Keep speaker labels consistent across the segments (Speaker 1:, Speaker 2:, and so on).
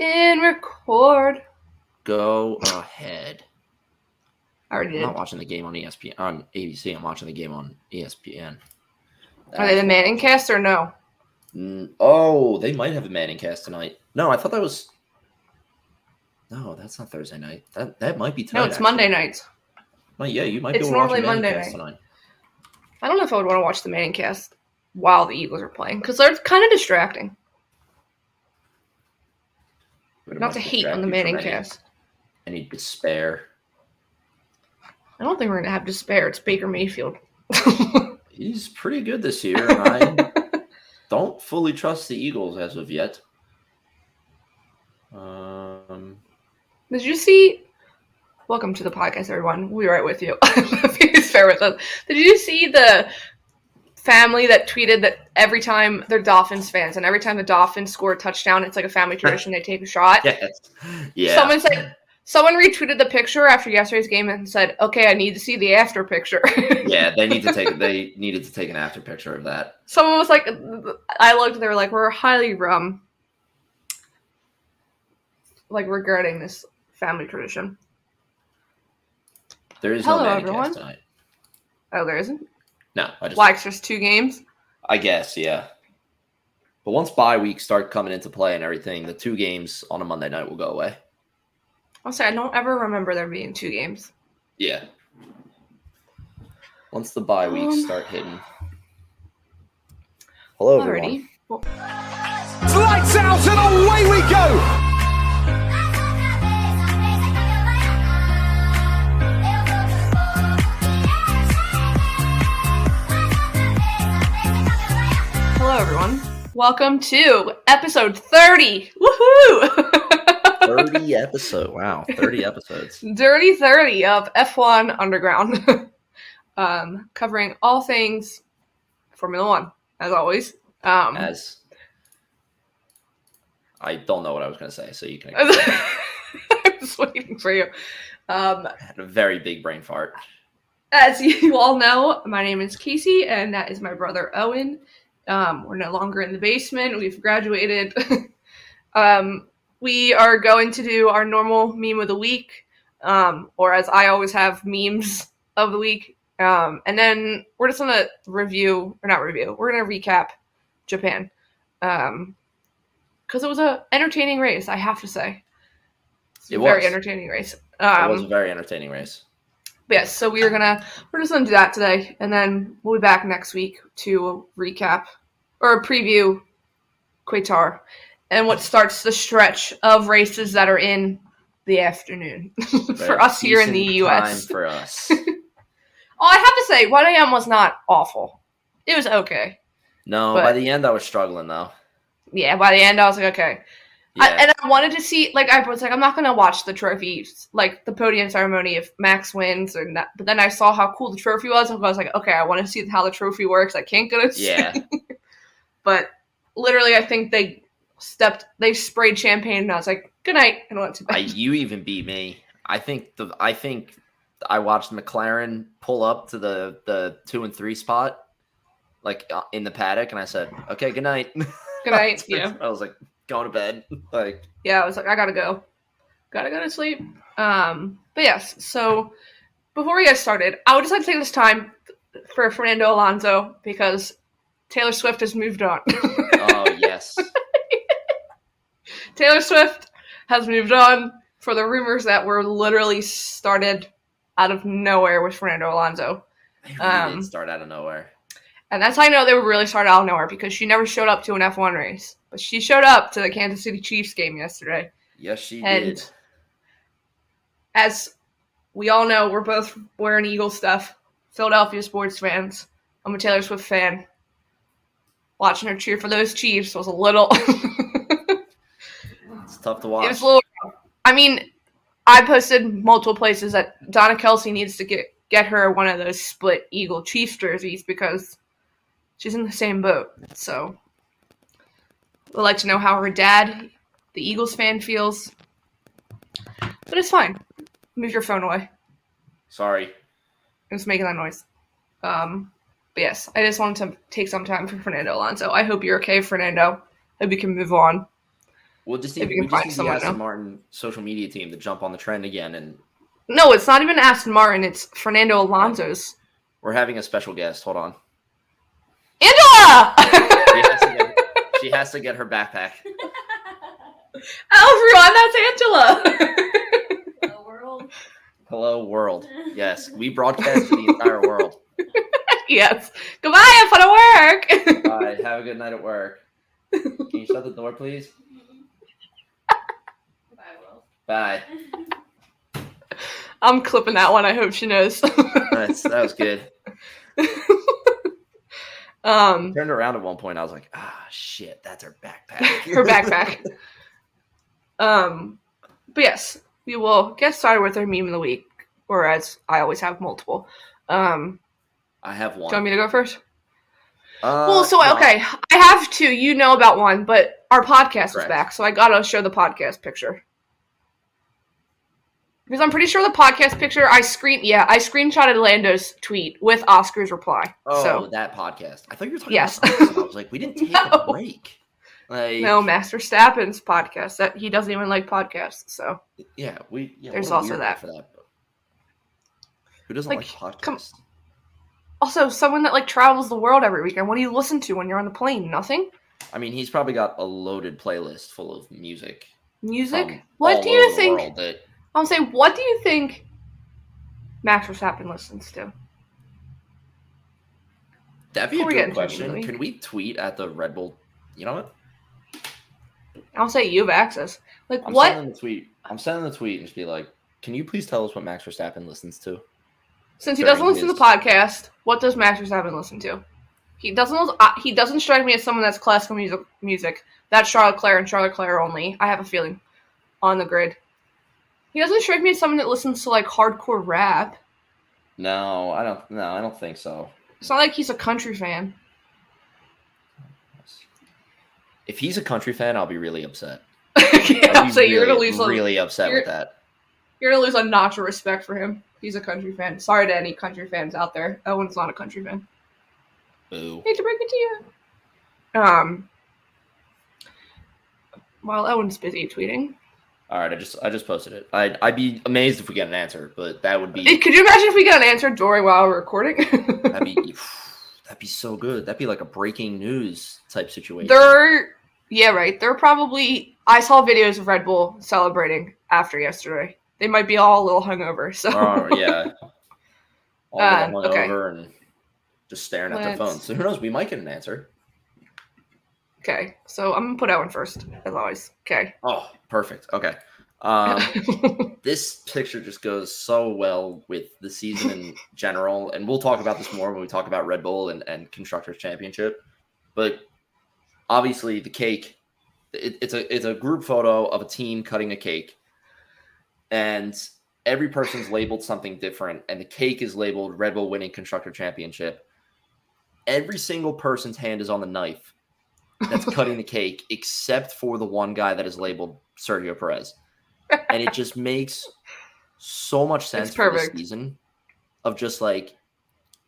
Speaker 1: And record.
Speaker 2: Go ahead.
Speaker 1: I already did.
Speaker 2: I'm not watching the game on ESPN on ABC. I'm watching the game on ESPN.
Speaker 1: Are they the Manning cast or no?
Speaker 2: Mm, oh, they might have a Manning cast tonight. No, I thought that was. No, that's not Thursday night. That that might be tonight.
Speaker 1: No, it's
Speaker 2: actually.
Speaker 1: Monday nights.
Speaker 2: Well, yeah, you might
Speaker 1: It's
Speaker 2: be
Speaker 1: normally Monday
Speaker 2: cast
Speaker 1: night.
Speaker 2: tonight.
Speaker 1: I don't know if I would want to watch the Manning cast while the Eagles are playing because they're kind of distracting. Not to hate on the Manning
Speaker 2: any-
Speaker 1: cast.
Speaker 2: Any despair.
Speaker 1: I don't think we're gonna have despair. It's Baker Mayfield.
Speaker 2: He's pretty good this year, and I don't fully trust the Eagles as of yet. Um,
Speaker 1: Did you see? Welcome to the podcast, everyone. We're right with you. Bear with us. Did you see the family that tweeted that every time they're Dolphins fans and every time the Dolphins score a touchdown, it's like a family tradition. They take a shot.
Speaker 2: yes, yeah.
Speaker 1: Someone said. Someone retweeted the picture after yesterday's game and said, "Okay, I need to see the after picture."
Speaker 2: yeah, they need to take. They needed to take an after picture of that.
Speaker 1: Someone was like, "I looked. They were like, we're highly um, like regarding this family tradition."
Speaker 2: There is
Speaker 1: Hello,
Speaker 2: no
Speaker 1: everyone.
Speaker 2: tonight.
Speaker 1: Oh, there isn't.
Speaker 2: No, I just.
Speaker 1: Why? 'Cause just two games.
Speaker 2: I guess, yeah. But once bye weeks start coming into play and everything, the two games on a Monday night will go away.
Speaker 1: I'll say I don't ever remember there being two games.
Speaker 2: Yeah. Once the bye weeks
Speaker 1: Um,
Speaker 2: start hitting. Hello, everyone.
Speaker 1: Alrighty. Well,
Speaker 3: Lights out and away we go!
Speaker 1: Hello, everyone. Welcome to episode 30. Woohoo!
Speaker 2: 30 episode. Wow, 30 episodes.
Speaker 1: Dirty 30 of F1 Underground. um, covering all things Formula One, as always. Um,
Speaker 2: As I don't know what I was going to say, so you can.
Speaker 1: I was waiting for you. Um,
Speaker 2: I had a very big brain fart.
Speaker 1: as you all know, my name is Casey, and that is my brother Owen. Um, we're no longer in the basement. We've graduated. um, we are going to do our normal meme of the week, um, or as I always have, memes of the week. Um, and then we're just going to review, or not review, we're going to recap Japan. Because it was a entertaining race, I have to say.
Speaker 2: It
Speaker 1: very
Speaker 2: was.
Speaker 1: entertaining race.
Speaker 2: It
Speaker 1: Um,
Speaker 2: was a very entertaining race.
Speaker 1: But yes, so we are gonna we're just gonna do that today, and then we'll be back next week to recap or preview Qatar and what starts the stretch of races that are in the afternoon for us here in the U.S.
Speaker 2: time for us.
Speaker 1: Oh, I have to say, 1 a.m. was not awful. It was okay.
Speaker 2: No,
Speaker 1: But-
Speaker 2: by the end I was struggling though.
Speaker 1: Yeah, by the end, I was like, okay.
Speaker 2: Yeah,
Speaker 1: I, and I wanted to see, like, I was like, I'm not gonna watch the trophy, like the podium ceremony if Max wins, or that. But then I saw how cool the trophy was, and I was like, okay, I want to see how the trophy works. I can't go to see.
Speaker 2: yeah.
Speaker 1: But literally, I think they stepped, they sprayed champagne, and I was like, good night, and went to bed.
Speaker 2: I, you even beat me. I think the I think I watched McLaren pull up to the the two and three spot, like uh, in the paddock, and I said, "Okay, good night."
Speaker 1: good night. Yeah,
Speaker 2: I was like, going to bed. Like,
Speaker 1: yeah. I was like, I gotta go, gotta go to sleep. Um, but yes. So before we get started, I would just like to take this time for Fernando Alonso because Taylor Swift has moved on.
Speaker 2: oh yes,
Speaker 1: Taylor Swift has moved on for the rumors that were literally started out of nowhere with Fernando Alonso.
Speaker 2: they really
Speaker 1: Um,
Speaker 2: did start out of nowhere.
Speaker 1: And that's how I know they were really started out of nowhere because she never showed up to an F1 race. But she showed up to the Kansas City Chiefs game yesterday.
Speaker 2: Yes, she
Speaker 1: and-
Speaker 2: did.
Speaker 1: As we all know, we're both wearing Eagle stuff. Philadelphia sports fans. I'm a Taylor Swift fan. Watching her cheer for those Chiefs was a little.
Speaker 2: It's tough to watch.
Speaker 1: It was a little. I mean, I posted multiple places that Donna Kelce needs to get get her one of those split Eagle Chiefs jerseys because she's in the same boat. So, would like to know how her dad, the Eagles fan, feels. But it's fine. Move your phone away.
Speaker 2: Sorry.
Speaker 1: It was making that noise. Um, but yes, I just wanted to take some time for Fernando Alonso. I hope you're okay, Fernando. Hope you can move on.
Speaker 2: We'll just
Speaker 1: If
Speaker 2: need, we
Speaker 1: can
Speaker 2: just
Speaker 1: find
Speaker 2: need the Aston. Martin social media team to jump on the trend again, and
Speaker 1: No, it's not even Aston Martin. It's Fernando Alonso's.
Speaker 2: we're having a special guest. Hold on.
Speaker 1: Angela.
Speaker 2: She has to get, she has to get her backpack.
Speaker 1: oh, everyone, that's Angela.
Speaker 4: the world.
Speaker 2: Hello, world. Yes, we broadcast to the entire world.
Speaker 1: yes. Goodbye. Have fun at work.
Speaker 2: Bye. Have a good night at work. Can you shut the door, please?
Speaker 4: Bye, world.
Speaker 2: Bye.
Speaker 1: I'm clipping that one. I hope she knows.
Speaker 2: That's, that was good.
Speaker 1: um,
Speaker 2: Turned around at one point. I was like, ah, shit, that's her backpack.
Speaker 1: her backpack. um, but yes, we will get started with our meme of the week, or as I always have multiple. Um,
Speaker 2: I have one.
Speaker 1: do you want me to go first?
Speaker 2: Uh,
Speaker 1: well, so
Speaker 2: no.
Speaker 1: okay, I have two. You know about one, but our podcast is back, so I gotta show the podcast picture. Because I'm pretty sure the podcast picture I screen yeah, I screenshotted Lando's tweet with Oscar's reply.
Speaker 2: Oh,
Speaker 1: so
Speaker 2: that podcast. I thought you were talking
Speaker 1: Yes.
Speaker 2: about. I was like, we didn't take
Speaker 1: No.
Speaker 2: a break. Like,
Speaker 1: no, Max Verstappen's podcast. That he doesn't even like podcasts, so
Speaker 2: yeah, we. Yeah,
Speaker 1: There's also that.
Speaker 2: for that. Who doesn't
Speaker 1: Like,
Speaker 2: like, podcasts?
Speaker 1: come- also someone that like travels the world every weekend. What do you listen to when you're on the plane? Nothing?
Speaker 2: I mean, he's probably got a loaded playlist full of music.
Speaker 1: Music? what do you think
Speaker 2: That
Speaker 1: I'll say what do you think Max Verstappen listens to?
Speaker 2: that'd be a
Speaker 1: Before get
Speaker 2: good question. Can we tweet at the Red Bull? You know what?
Speaker 1: I'll say you have access. Like
Speaker 2: I'm
Speaker 1: what
Speaker 2: sending the tweet. I'm sending the tweet and just be like, "Can you please tell us what Max Verstappen listens to?"
Speaker 1: since he doesn't listen to the podcast, what does Max Verstappen listen to? He doesn't uh, he doesn't strike me as someone that's classical music music. That's Charles Leclerc and Charles Leclerc only. I have a feeling on the grid. He doesn't strike me as someone that listens to like hardcore rap.
Speaker 2: No, I don't. No, I don't think so.
Speaker 1: It's not like he's a country fan.
Speaker 2: If he's a country fan, I'll be really upset.
Speaker 1: yeah, so you're gonna
Speaker 2: really,
Speaker 1: lose a,
Speaker 2: really upset with that.
Speaker 1: you're gonna lose a notch of respect for him. He's a country fan. Sorry to any country fans out there. Owen's not a country fan.
Speaker 2: Boo.
Speaker 1: Hate to break it to you. Um, while Owen's busy tweeting,
Speaker 2: All right, I just I just posted it. I'd I'd be amazed if we get an answer, but that would be
Speaker 1: could you imagine if we got an answer during while we're recording?
Speaker 2: that'd be that'd be so good. That'd be like a breaking news type situation.
Speaker 1: They're yeah, right. They're probably. I saw videos of Red Bull celebrating after yesterday. They might be all a little hungover. So
Speaker 2: Oh yeah. All
Speaker 1: Uh,
Speaker 2: uh,
Speaker 1: okay.
Speaker 2: over and just staring at their
Speaker 1: Let's-
Speaker 2: phones. So who knows? We might get an answer.
Speaker 1: Okay. So I'm gonna put Owen one first, as always. Okay.
Speaker 2: Oh, perfect. Okay. Um, this picture just goes so well with the season in general, and we'll talk about this more when we talk about Red Bull and, and Constructors Championship. But obviously, the cake it, it's a it's a group photo of a team cutting a cake, and every person's labeled something different, and the cake is labeled Red Bull winning Constructor Championship. Every single person's hand is on the knife that's cutting the cake, except for the one guy that is labeled Sergio Perez and it just makes so much sense for this season of just like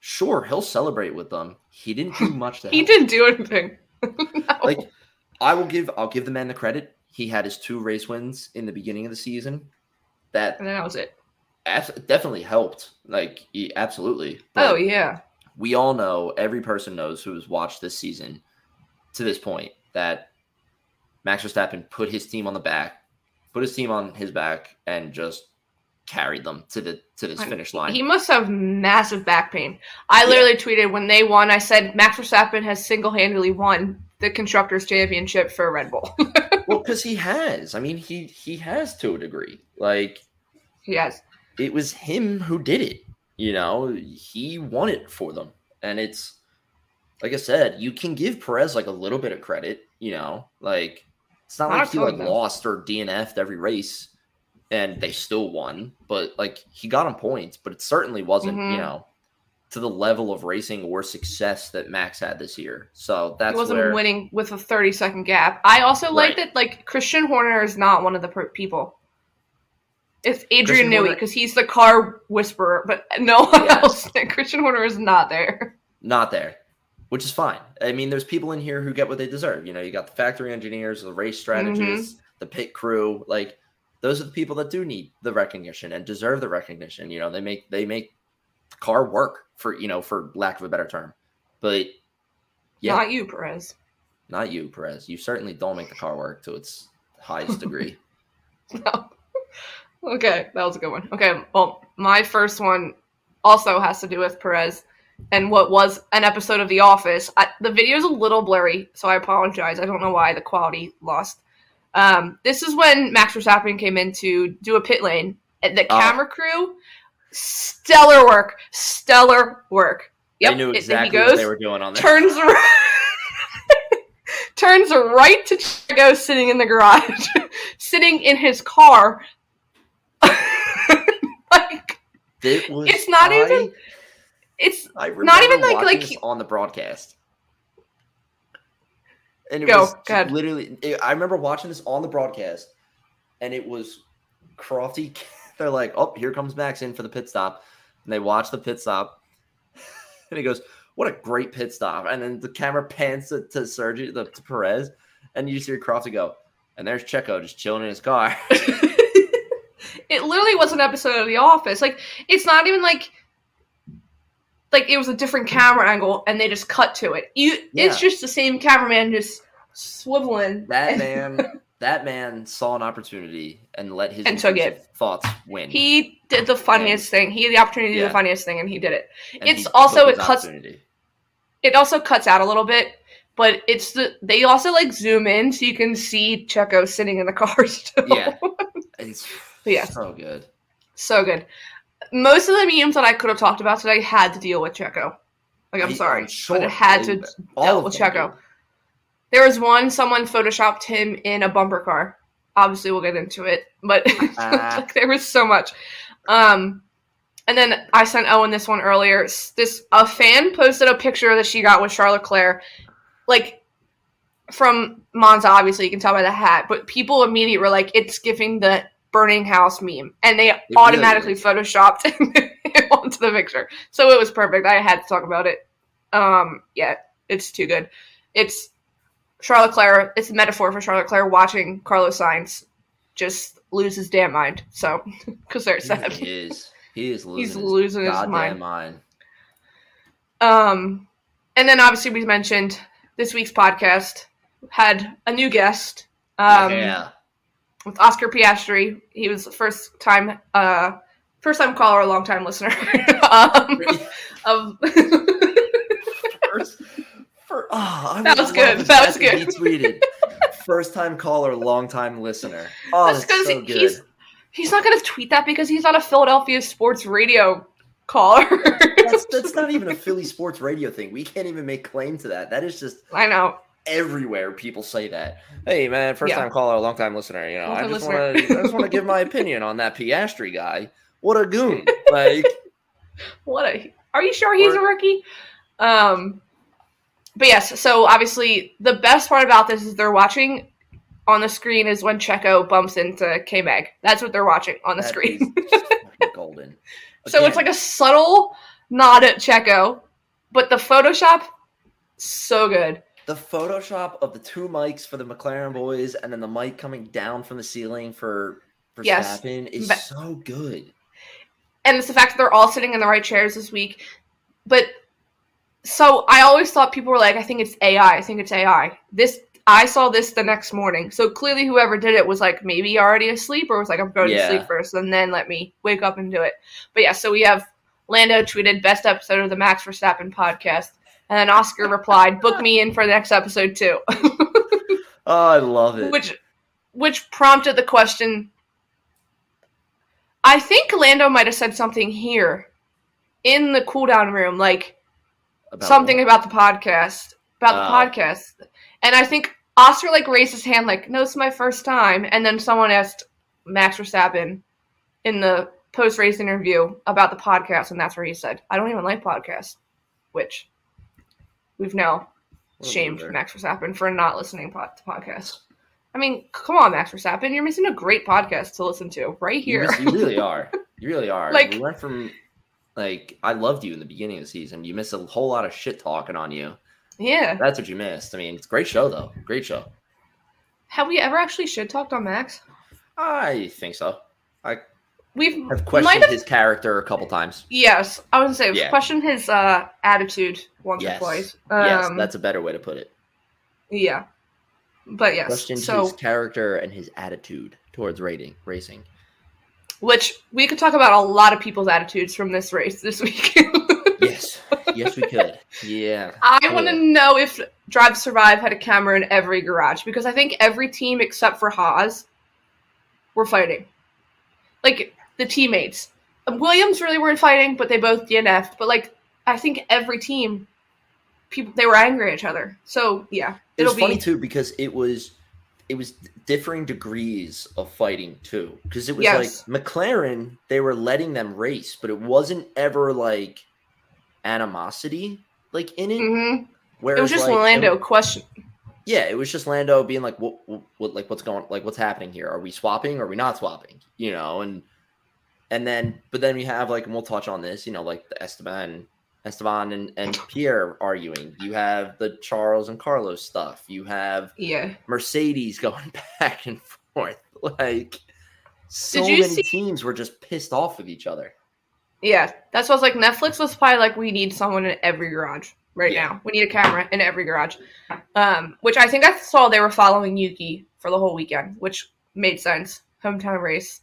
Speaker 2: sure he'll celebrate with them he didn't do much to
Speaker 1: he didn't do anything. No.
Speaker 2: like i will give i'll give the man the credit he had his two race wins in the beginning of the season that
Speaker 1: and then that was it.
Speaker 2: abs- definitely helped like he, absolutely oh, But
Speaker 1: Oh yeah.
Speaker 2: we all know every person knows who's watched this season to this point that Max Verstappen put his team on the back, put his team on his back, and just carried them to the to this finish line.
Speaker 1: He must have massive back pain. I
Speaker 2: Yeah.
Speaker 1: literally tweeted when they won. I said Max Verstappen has single-handedly won the constructors' championship for Red Bull.
Speaker 2: well, because he has. I mean, he he has to a degree. Like
Speaker 1: yes.
Speaker 2: it was him who did it. You know, he won it for them, and it's like I said, you can give Perez like a little bit of credit. You know, like it's not
Speaker 1: Not
Speaker 2: like he like lost or DNF'd every race, and they still won. But like he got him points, but it certainly wasn't
Speaker 1: Mhm.
Speaker 2: you know to the level of racing or success that Max had this year. So that's
Speaker 1: he wasn't
Speaker 2: where
Speaker 1: winning with a 30 second gap. I also like that like Christian Horner is not one of the per- people. It's Adrian Newey because he's the car whisperer, but no one
Speaker 2: Yes.
Speaker 1: else. Christian Horner is not there.
Speaker 2: not there, which is fine. I mean, there's people in here who get what they deserve. You know, you got the factory engineers, the race mm-hmm. strategists, the pit crew, like those are the people that do need the recognition and deserve the recognition. You know, they make they make the car work for you know, for lack of a better term. But yeah,
Speaker 1: Not you, Perez.
Speaker 2: not you, Perez. You certainly don't make the car work to its highest degree.
Speaker 1: No. Okay, that was a good one. Okay, well, my first one also has to do with Perez and what was an episode of The Office. I, the video is a little blurry, so I apologize. I don't know why the quality lost. Um, this is when Max Verstappen came in to do a pit lane. The
Speaker 2: Oh.
Speaker 1: camera crew, stellar work, stellar work. Yep,
Speaker 2: they knew
Speaker 1: it-
Speaker 2: exactly
Speaker 1: he goes,
Speaker 2: what they were doing on there.
Speaker 1: turns right, turns right to Checo sitting in the garage, sitting in his car. like
Speaker 2: It was,
Speaker 1: It's not
Speaker 2: I-
Speaker 1: even- it's
Speaker 2: I
Speaker 1: not even like- like
Speaker 2: this on the broadcast. And it
Speaker 1: Go,
Speaker 2: was literally. it- I remember watching this on the broadcast, and it was Crofty. They're like, "Oh, here comes Max in for the pit stop," and they watch the pit stop, and he goes, "What a great pit stop!" And then the camera pans to, to Sergio, the, to Perez, and you just hear Crofty go, and there's Checo just chilling in his car.
Speaker 1: it literally was an episode of The Office. Like it's not even like like it was a different camera angle and they just cut to it. You
Speaker 2: Yeah.
Speaker 1: it's just the same cameraman just swiveling.
Speaker 2: That
Speaker 1: and-
Speaker 2: man, that man saw an opportunity and let his
Speaker 1: And took it.
Speaker 2: thoughts win.
Speaker 1: He did the funniest thing. He had the opportunity to do the funniest thing and he did it.
Speaker 2: and
Speaker 1: it's also- it cuts- it also cuts out a little bit, but it's the they also like zoom in so you can see Checo sitting in the car still.
Speaker 2: Yeah. It's
Speaker 1: Yeah.
Speaker 2: so good.
Speaker 1: so good. Most of the memes that I could have talked about today had to deal with Checo. Like I'm
Speaker 2: He-
Speaker 1: sorry,
Speaker 2: sure
Speaker 1: but it had to
Speaker 2: all
Speaker 1: dealt with Checo.
Speaker 2: do.
Speaker 1: There was one someone photoshopped him in a bumper car. Obviously, we'll get into it, but
Speaker 2: Ah.
Speaker 1: like, there was so much. Um, and then I sent Owen this one earlier. This a fan posted a picture that she got with Charles Leclerc, like from Monza. Obviously, you can tell by the hat, but people immediately were like, "It's giving the burning house meme," and they
Speaker 2: really
Speaker 1: automatically
Speaker 2: is.
Speaker 1: photoshopped it onto the picture. So it was perfect. I had to talk about it. Um, yeah, it's too good. It's Charles Leclerc. It's a metaphor for Charles Leclerc watching Carlos Sainz just lose his damn mind. So because they're
Speaker 2: He
Speaker 1: sad.
Speaker 2: really is. He is losing
Speaker 1: He's
Speaker 2: his
Speaker 1: losing his mind.
Speaker 2: mind.
Speaker 1: Um, and then obviously we mentioned this week's podcast had a new guest. Um,
Speaker 2: yeah.
Speaker 1: With Oscar Piastri. He was first time, uh, first time caller, long time listener. um, of
Speaker 2: First, for, oh,
Speaker 1: That was good.
Speaker 2: if
Speaker 1: That was good.
Speaker 2: He tweeted. First time caller, long time listener. Oh,
Speaker 1: That's
Speaker 2: that's, so
Speaker 1: he's-
Speaker 2: good.
Speaker 1: he's not going to tweet that because he's not a Philadelphia sports radio caller.
Speaker 2: That's, that's not even a Philly sports radio thing. We can't even make claim to that. That is just
Speaker 1: I know.
Speaker 2: Everywhere people say that. Hey man, first
Speaker 1: Yeah.
Speaker 2: time caller, long time listener. You know, I
Speaker 1: Long-time
Speaker 2: just want to I just want to give my opinion on that Piastri guy. What a goon! Like,
Speaker 1: What a are you sure he's a rookie? Um but yes, so obviously the best part about this is they're watching on the screen is when Checo bumps into K-Mag. That's what they're watching on the
Speaker 2: that
Speaker 1: screen.
Speaker 2: golden.
Speaker 1: So it's like a subtle nod at Checo, but the Photoshop so good.
Speaker 2: The Photoshop of the two mics for the McLaren boys, and then the mic coming down from the ceiling for for
Speaker 1: Yes.
Speaker 2: Verstappen is
Speaker 1: But-
Speaker 2: so good.
Speaker 1: And it's the fact that they're all sitting in the right chairs this week. But so I always thought people were like, I think it's AI. I think it's AI. This I saw this the next morning. So clearly whoever did it was like maybe already asleep or was like, I'm going
Speaker 2: Yeah.
Speaker 1: to sleep first and then let me wake up and do it. But yeah, so we have Lando tweeted best episode of the Max Verstappen podcast. And then Oscar replied, book me in for the next episode too.
Speaker 2: Oh, I love it.
Speaker 1: which which prompted the question i think lando might have said something here in the cooldown room like
Speaker 2: About
Speaker 1: something
Speaker 2: what?
Speaker 1: about the podcast about
Speaker 2: Oh.
Speaker 1: the podcast and i think oscar like raised his hand like no it's my first time and then someone asked max verstappen in the post race interview about the podcast and that's where he said i don't even like podcasts which we've now shamed. Max Verstappen for not listening pod- to podcasts. I mean, come on, Max Verstappen, you're missing a great podcast to listen to right
Speaker 2: You,
Speaker 1: here.
Speaker 2: miss- you really are. You really are.
Speaker 1: Like-
Speaker 2: we went from like I loved you in the beginning of the season. You missed a whole lot of shit talking on you.
Speaker 1: yeah.
Speaker 2: That's what you missed. I mean, it's a great show though. Great show.
Speaker 1: Have we ever actually shit talked on Max?
Speaker 2: I think so.
Speaker 1: We've
Speaker 2: I've questioned
Speaker 1: have-
Speaker 2: his character a couple times.
Speaker 1: Yes, I would say
Speaker 2: Yeah.
Speaker 1: question his uh, attitude once
Speaker 2: Yes.
Speaker 1: or twice.
Speaker 2: yes,
Speaker 1: Um,
Speaker 2: that's a better way to put it.
Speaker 1: yeah, but yes.
Speaker 2: Questioned
Speaker 1: so,
Speaker 2: his character and his attitude towards rating racing.
Speaker 1: which we could talk about a lot of people's attitudes from this race this week.
Speaker 2: Yes, yes, we could. Yeah,
Speaker 1: I want to know if Drive Survive had a camera in every garage because I think every team except for Haas were fighting. Like the teammates. Williams really weren't fighting, but they both DNF'd. But like I think every team, people they were angry at each other. So yeah,
Speaker 2: it was
Speaker 1: it'll
Speaker 2: funny too because it was it was differing degrees of fighting too because it was
Speaker 1: Yes.
Speaker 2: like mclaren they were letting them race but it wasn't ever like animosity like in it
Speaker 1: Mhm.
Speaker 2: whereas
Speaker 1: it was just
Speaker 2: like,
Speaker 1: Lando question.
Speaker 2: yeah it was just lando being like what, what what like what's going like what's happening here are we swapping or are we not swapping you know and and then but then we have like and we'll touch on this you know like the esteban esteban and, and pierre arguing you have the charles and carlos stuff you have
Speaker 1: Yeah.
Speaker 2: Mercedes going back and forth. Like so many
Speaker 1: see-
Speaker 2: teams were just pissed off with each other.
Speaker 1: Yeah, that's what I was like. Netflix was probably like, we need someone in every garage right
Speaker 2: Yeah.
Speaker 1: now. We need a camera in every garage. Um, which I think I saw they were following Yuki for the whole weekend, which made sense. Hometown race.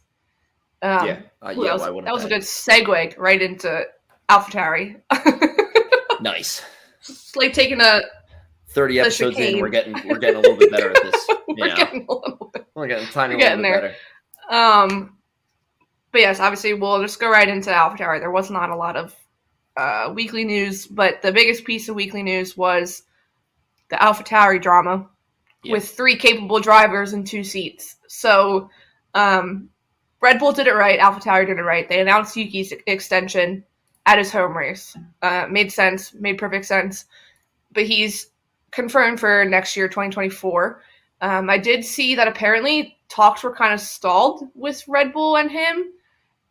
Speaker 1: Um,
Speaker 2: yeah, uh, yeah.
Speaker 1: that was, that was a good segue right into AlphaTauri.
Speaker 2: nice.
Speaker 1: it's like taking a.
Speaker 2: Thirty episodes in, we're getting we're getting a little bit better at this.
Speaker 1: we're
Speaker 2: Yeah,
Speaker 1: getting a little bit.
Speaker 2: we're getting a tiny
Speaker 1: we're
Speaker 2: little
Speaker 1: getting
Speaker 2: bit
Speaker 1: there.
Speaker 2: better.
Speaker 1: Um, but yes, obviously we'll just go right into AlphaTauri. There was not a lot of uh, weekly news, but the biggest piece of weekly news was the AlphaTauri drama
Speaker 2: Yeah.
Speaker 1: with three capable drivers and two seats. So, um, Red Bull did it right. AlphaTauri did it right. They announced Yuki's extension at his home race. Uh, made sense. Made perfect sense. But he's confirmed for next year, 2024. Um, I did see that apparently talks were kind of stalled with Red Bull and him,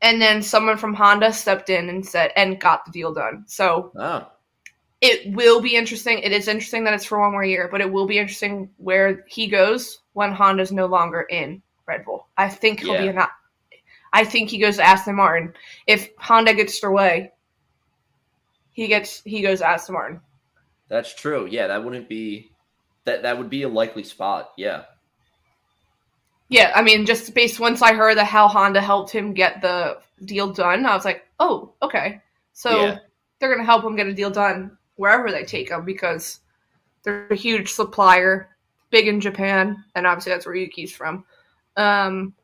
Speaker 1: and then someone from Honda stepped in and said and got the deal done. So
Speaker 2: Oh,
Speaker 1: it will be interesting. It is interesting that it's for one more year, but it will be interesting where he goes when Honda's no longer in Red Bull. I think he'll be
Speaker 2: Yeah.
Speaker 1: an. I think he goes to Aston Martin. If Honda gets their way, he gets he goes to Aston Martin.
Speaker 2: that's true. Yeah, that wouldn't be that that would be a likely spot. Yeah,
Speaker 1: Yeah, I mean, just based once I heard that how Honda helped him get the deal done, I was like, oh, okay. So
Speaker 2: Yeah.
Speaker 1: they're gonna help him get a deal done wherever they take him because they're a huge supplier, big in Japan, and obviously that's where Yuki's from. Um,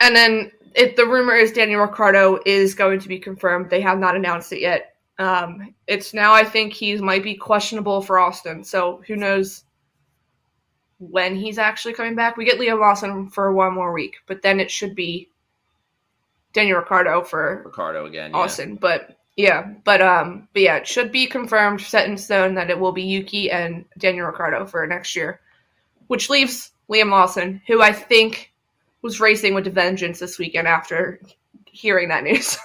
Speaker 1: and then it, the rumor is Daniel Ricciardo is going to be confirmed. They have not announced it yet. Um, it's now I think he might be questionable for Austin, so who knows when he's actually coming back. We get Liam Lawson for one more week, but then it should be Daniel Ricciardo for
Speaker 2: Ricciardo again. Yeah.
Speaker 1: Austin. But yeah, but um, but yeah, it should be confirmed, set in stone that it will be Yuki and Daniel Ricciardo for next year, which leaves Liam Lawson, who I think was racing with the Vengeance this weekend after hearing that news,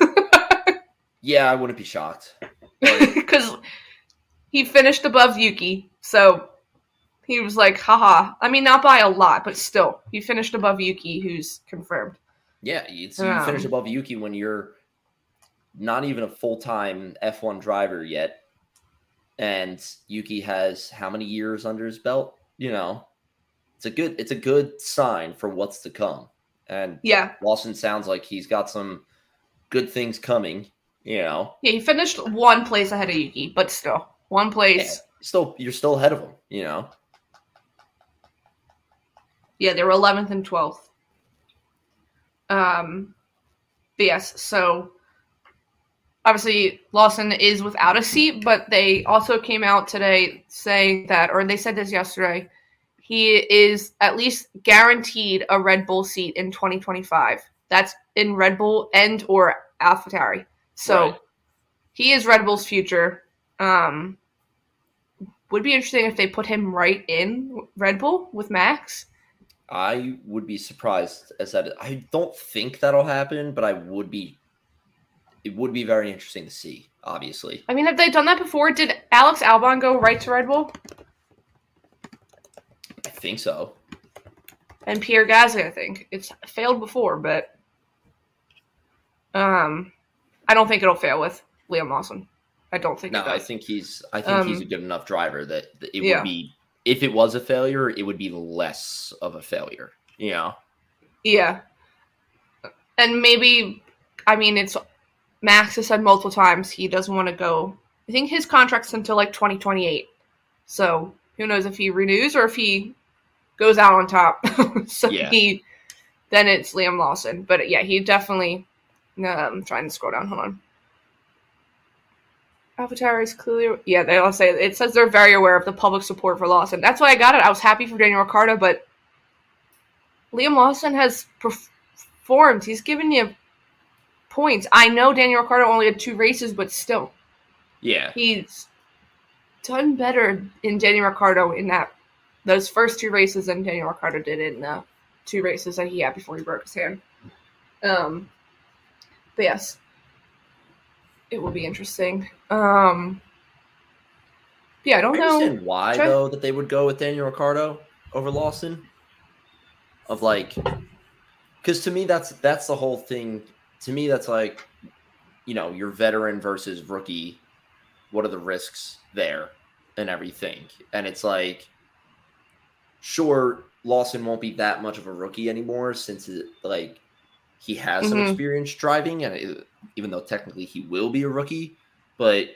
Speaker 2: Yeah, I wouldn't be shocked.
Speaker 1: because he finished above Yuki, so. He was like, haha. I mean, not by a lot, but still. He finished above Yuki, who's confirmed.
Speaker 2: Yeah, you, so you
Speaker 1: Um,
Speaker 2: finish above Yuki when you're not even a full time F1 driver yet, and Yuki has how many years under his belt? You know, it's a good it's a good sign for what's to come. And
Speaker 1: Yeah.
Speaker 2: Lawson sounds like he's got some good things coming. You know,
Speaker 1: Yeah, he finished one place ahead of Yuki, but still. One
Speaker 2: yeah,
Speaker 1: place.
Speaker 2: still you're still ahead of him. You know,
Speaker 1: Yeah, they were 11th and 12th. Um, but yes, so obviously Lawson is without a seat, but they also came out today saying that, or they said this yesterday, he is at least guaranteed a Red Bull seat in 2025. That's in Red Bull and or AlphaTauri. So
Speaker 2: Right.
Speaker 1: he is Red Bull's future. Um, would be interesting if they put him right in Red Bull with Max.
Speaker 2: I would be surprised as that. I don't think that'll happen, but I would be. It would be very interesting to see. Obviously,
Speaker 1: I mean, have they done that before? Did Alex Albon go right to Red Bull?
Speaker 2: I think so.
Speaker 1: And Pierre Gasly, I think it's failed before, but um, I don't think it'll fail with Liam Lawson. I don't think
Speaker 2: No,
Speaker 1: it
Speaker 2: I think he's I think he's a
Speaker 1: Um,
Speaker 2: good enough driver that, that it
Speaker 1: yeah.
Speaker 2: would be if it was a failure, it would be less of a failure. You know?
Speaker 1: Yeah. And maybe, I mean, it's Max has said multiple times he doesn't want to go. I think his contract's until like 2028. So who knows if he renews or if he goes out on top. so
Speaker 2: Yeah.
Speaker 1: he, then it's Liam Lawson. But uh, yeah, he definitely, no, I'm trying to scroll down. Hold on. AlphaTauri is clearly, yeah, they all say it says they're very aware of the public support for Lawson. That's why I got it. I was happy for Daniel Ricciardo, but Liam Lawson has performed. He's given you points. I know Daniel Ricciardo only had two races, but still,
Speaker 2: Yeah.
Speaker 1: he's done better in Daniel Ricciardo in that those first two races than Daniel Ricciardo did in the two races that he had before he broke his hand. Um, but yes, it will be interesting. Um, yeah, I don't
Speaker 2: I
Speaker 1: know.
Speaker 2: why
Speaker 1: Try-
Speaker 2: though that they would go with Daniel Ricciardo over Lawson. Of like, because to me that's that's the whole thing. To me, that's like, you know, your veteran versus rookie. What are the risks there and everything? And it's like, sure, Lawson won't be that much of a rookie anymore since it, like he has some
Speaker 1: Mhm.
Speaker 2: experience driving, and it, even though technically he will be a rookie, but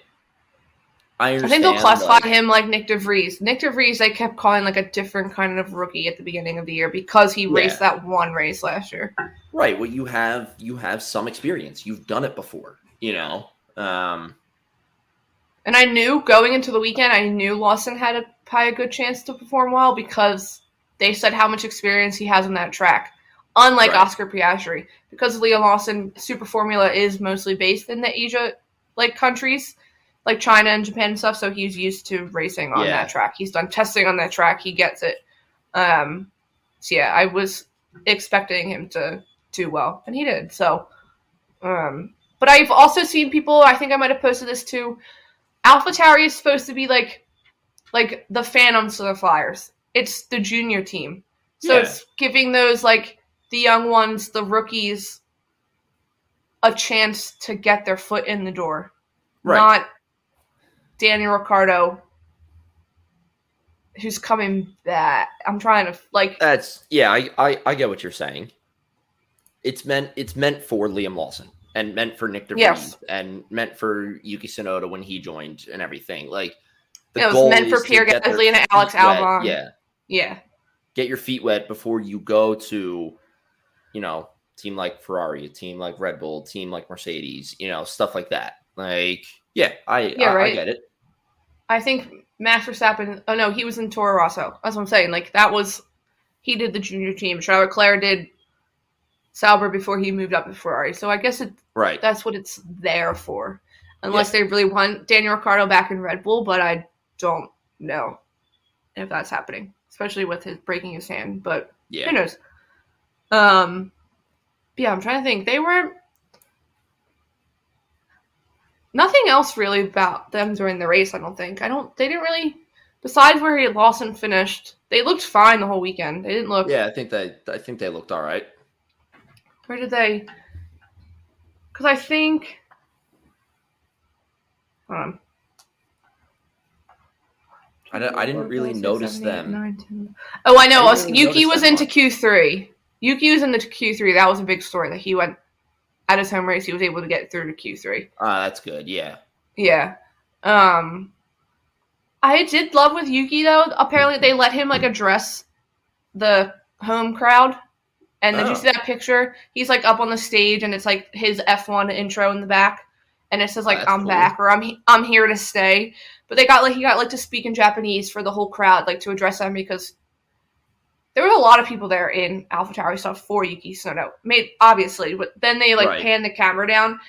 Speaker 2: I
Speaker 1: I think they'll classify
Speaker 2: like-
Speaker 1: him like Nyck de Vries. Nick DeVries, they kept calling like a different kind of rookie at the beginning of the year because he raced that one race last year.
Speaker 2: Right. Well, you have you have some experience. You've done it before. You know. Um.
Speaker 1: And I knew going into the weekend, I knew Lawson had a probably a good chance to perform well because they said how much experience he has on that track. Unlike
Speaker 2: Right.
Speaker 1: Oscar Piastri, because Liam Lawson Super Formula is mostly based in the Asia like countries, like China and Japan and stuff. So he's used to racing on
Speaker 2: Yeah.
Speaker 1: that track. He's done testing on that track. He gets it. Um, so yeah, I was expecting him to do well, and he did. So, um, but I've also seen people. I think I might have posted this too. AlphaTauri is supposed to be like, like the Phantoms to the Flyers. It's the junior team, so
Speaker 2: Yeah.
Speaker 1: it's giving those like the young ones, the rookies, a chance to get their foot in the door.
Speaker 2: Right.
Speaker 1: Not Daniel Ricciardo who's coming back. I'm trying to like.
Speaker 2: That's yeah. I, I I get what you're saying. It's meant it's meant for Liam Lawson and meant for Nyck de Vries
Speaker 1: Yes.
Speaker 2: and meant for Yuki Tsunoda when he joined and everything. Like the
Speaker 1: It was meant for Pierre Gasly and Alex
Speaker 2: wet.
Speaker 1: Albon.
Speaker 2: Yeah.
Speaker 1: Yeah,
Speaker 2: Get your feet wet before you go to, you know, team like Ferrari, a team like Red Bull, a team like Mercedes, you know, stuff like that. Like, yeah, I
Speaker 1: Yeah,
Speaker 2: I, I get it.
Speaker 1: I think Max Verstappen. Oh no, he was in Toro Rosso. That's what I'm saying. Like that was he did the junior team. Charles Leclerc did Sauber before he moved up to Ferrari. So I guess it
Speaker 2: Right.
Speaker 1: that's what it's there for. Unless they really want Daniel Ricciardo back in Red Bull, but I don't know if that's happening, especially with his breaking his hand. But
Speaker 2: yeah.
Speaker 1: who knows? Um, yeah, I'm trying to think. They were nothing else really about them during the race. I don't think. I don't. They didn't really. Besides where he Lawson finished, they looked fine the whole weekend. They didn't look.
Speaker 2: Yeah, I think they I think they looked all right.
Speaker 1: Where did they? Because I think. Hold on.
Speaker 2: I, don't- I didn't really notice them.
Speaker 1: Oh, I know.
Speaker 2: I really
Speaker 1: Yuki was into
Speaker 2: much.
Speaker 1: Q three. Yuki was into Q three. That was a big story that he went at his home race. He was able to get through to Q three.
Speaker 2: Ah, that's good. Yeah.
Speaker 1: Yeah. Um I did love with Yuki though. Apparently they let him like address the home crowd. And did
Speaker 2: Oh.
Speaker 1: you see that picture? He's like up on the stage and it's like his F1 intro in the back and it says like
Speaker 2: That's
Speaker 1: I'm
Speaker 2: cool.
Speaker 1: back or I'm he- I'm here to stay. But they got like he got like to speak in Japanese for the whole crowd like to address them because there were a lot of people there in AlphaTauri stuff for Yuki Tsunoda. Made obviously, but then they like
Speaker 2: Right.
Speaker 1: panned the camera down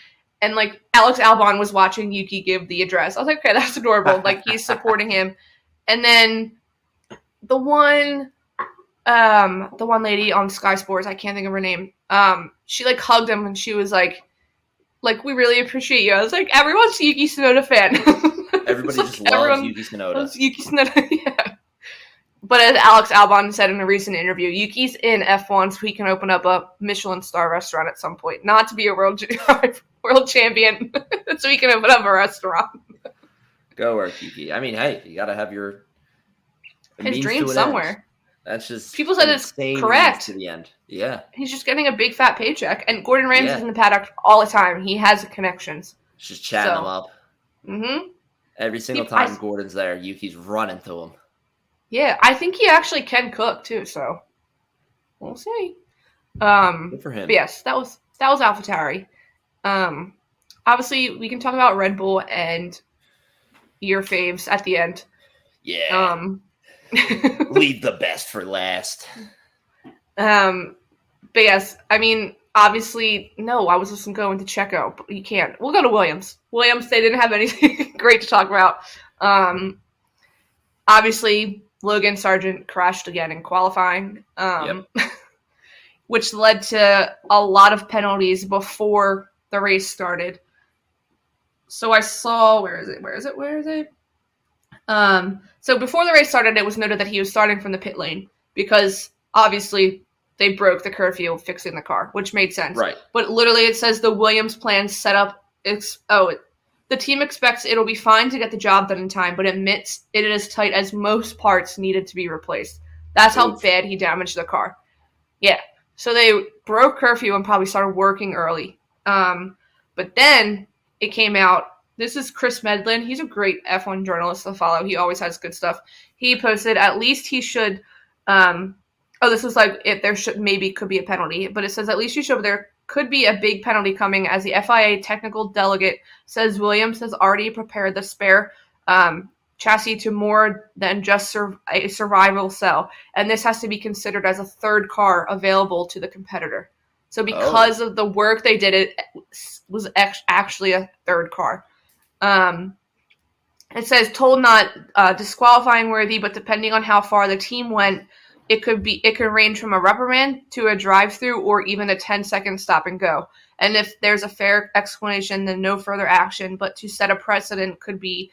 Speaker 1: and like Alex Albon was watching Yuki give the address. I was like, okay, that's adorable. like he's supporting him. And then the one um the one lady on Sky Sports, I can't think of her name. Um she like hugged him and she was like like we really appreciate you. I was like, everyone's a Yuki Tsunoda fan.
Speaker 2: Everybody just
Speaker 1: like,
Speaker 2: loves Yuki Tsunoda.
Speaker 1: loves Yuki Tsunoda. yeah. but as Alex Albon said in a recent interview, Yuki's in F1 so he can open up a Michelin star restaurant at some point. Not to be a world world champion, so he can open up a restaurant.
Speaker 2: Go work, Yuki. I mean, hey, you got to have your
Speaker 1: his dream somewhere. End.
Speaker 2: That's just
Speaker 1: people said it's correct
Speaker 2: to the end. Yeah,
Speaker 1: he's just getting a big fat paycheck, and Gordon Ramsay's yeah. in the paddock all the time. He has connections.
Speaker 2: Just chatting so. them up.
Speaker 1: Mm-hmm.
Speaker 2: Every single he, time I, Gordon's there, Yuki's running to him.
Speaker 1: Yeah, I think he actually can cook too. So we'll see. Um,
Speaker 2: Good for him.
Speaker 1: yes, that was that was AlphaTauri. Um, obviously, we can talk about Red Bull and your faves at the end.
Speaker 2: Yeah.
Speaker 1: Um,
Speaker 2: leave the best for last.
Speaker 1: Um, but yes, I mean, obviously, no, I was just going to Checo, but you can't. We'll go to Williams. Williams, they didn't have anything great to talk about. Um, obviously, Logan Sargent crashed again in qualifying, um, yep. which led to a lot of penalties before the race started. So I saw where is it? Where is it? Where is it? Um, so before the race started, it was noted that he was starting from the pit lane because obviously they broke the curfew fixing the car, which made sense.
Speaker 2: Right.
Speaker 1: But literally, it says the Williams plan set up. Ex- oh, the team expects it'll be fine to get the job done in time, but admits it is tight as most parts needed to be replaced. That's how bad he damaged the car. Yeah. So they broke curfew and probably started working early. Um, but then it came out. This is Chris Medland. He's a great F1 journalist to follow. He always has good stuff. He posted at least he should. Um, oh, this is like if there should maybe could be a penalty, but it says at least you should there could be a big penalty coming as the FIA technical delegate says Williams has already prepared the spare um, chassis to more than just sur- a survival cell, and this has to be considered as a third car available to the competitor. So because oh. of the work they did, it was actually a third car. Um, it says told not uh, disqualifying worthy, but depending on how far the team went, it could be it could range from a reprimand to a drive-through or even a 10 second stop and go. And if there's a fair explanation, then no further action. But to set a precedent could be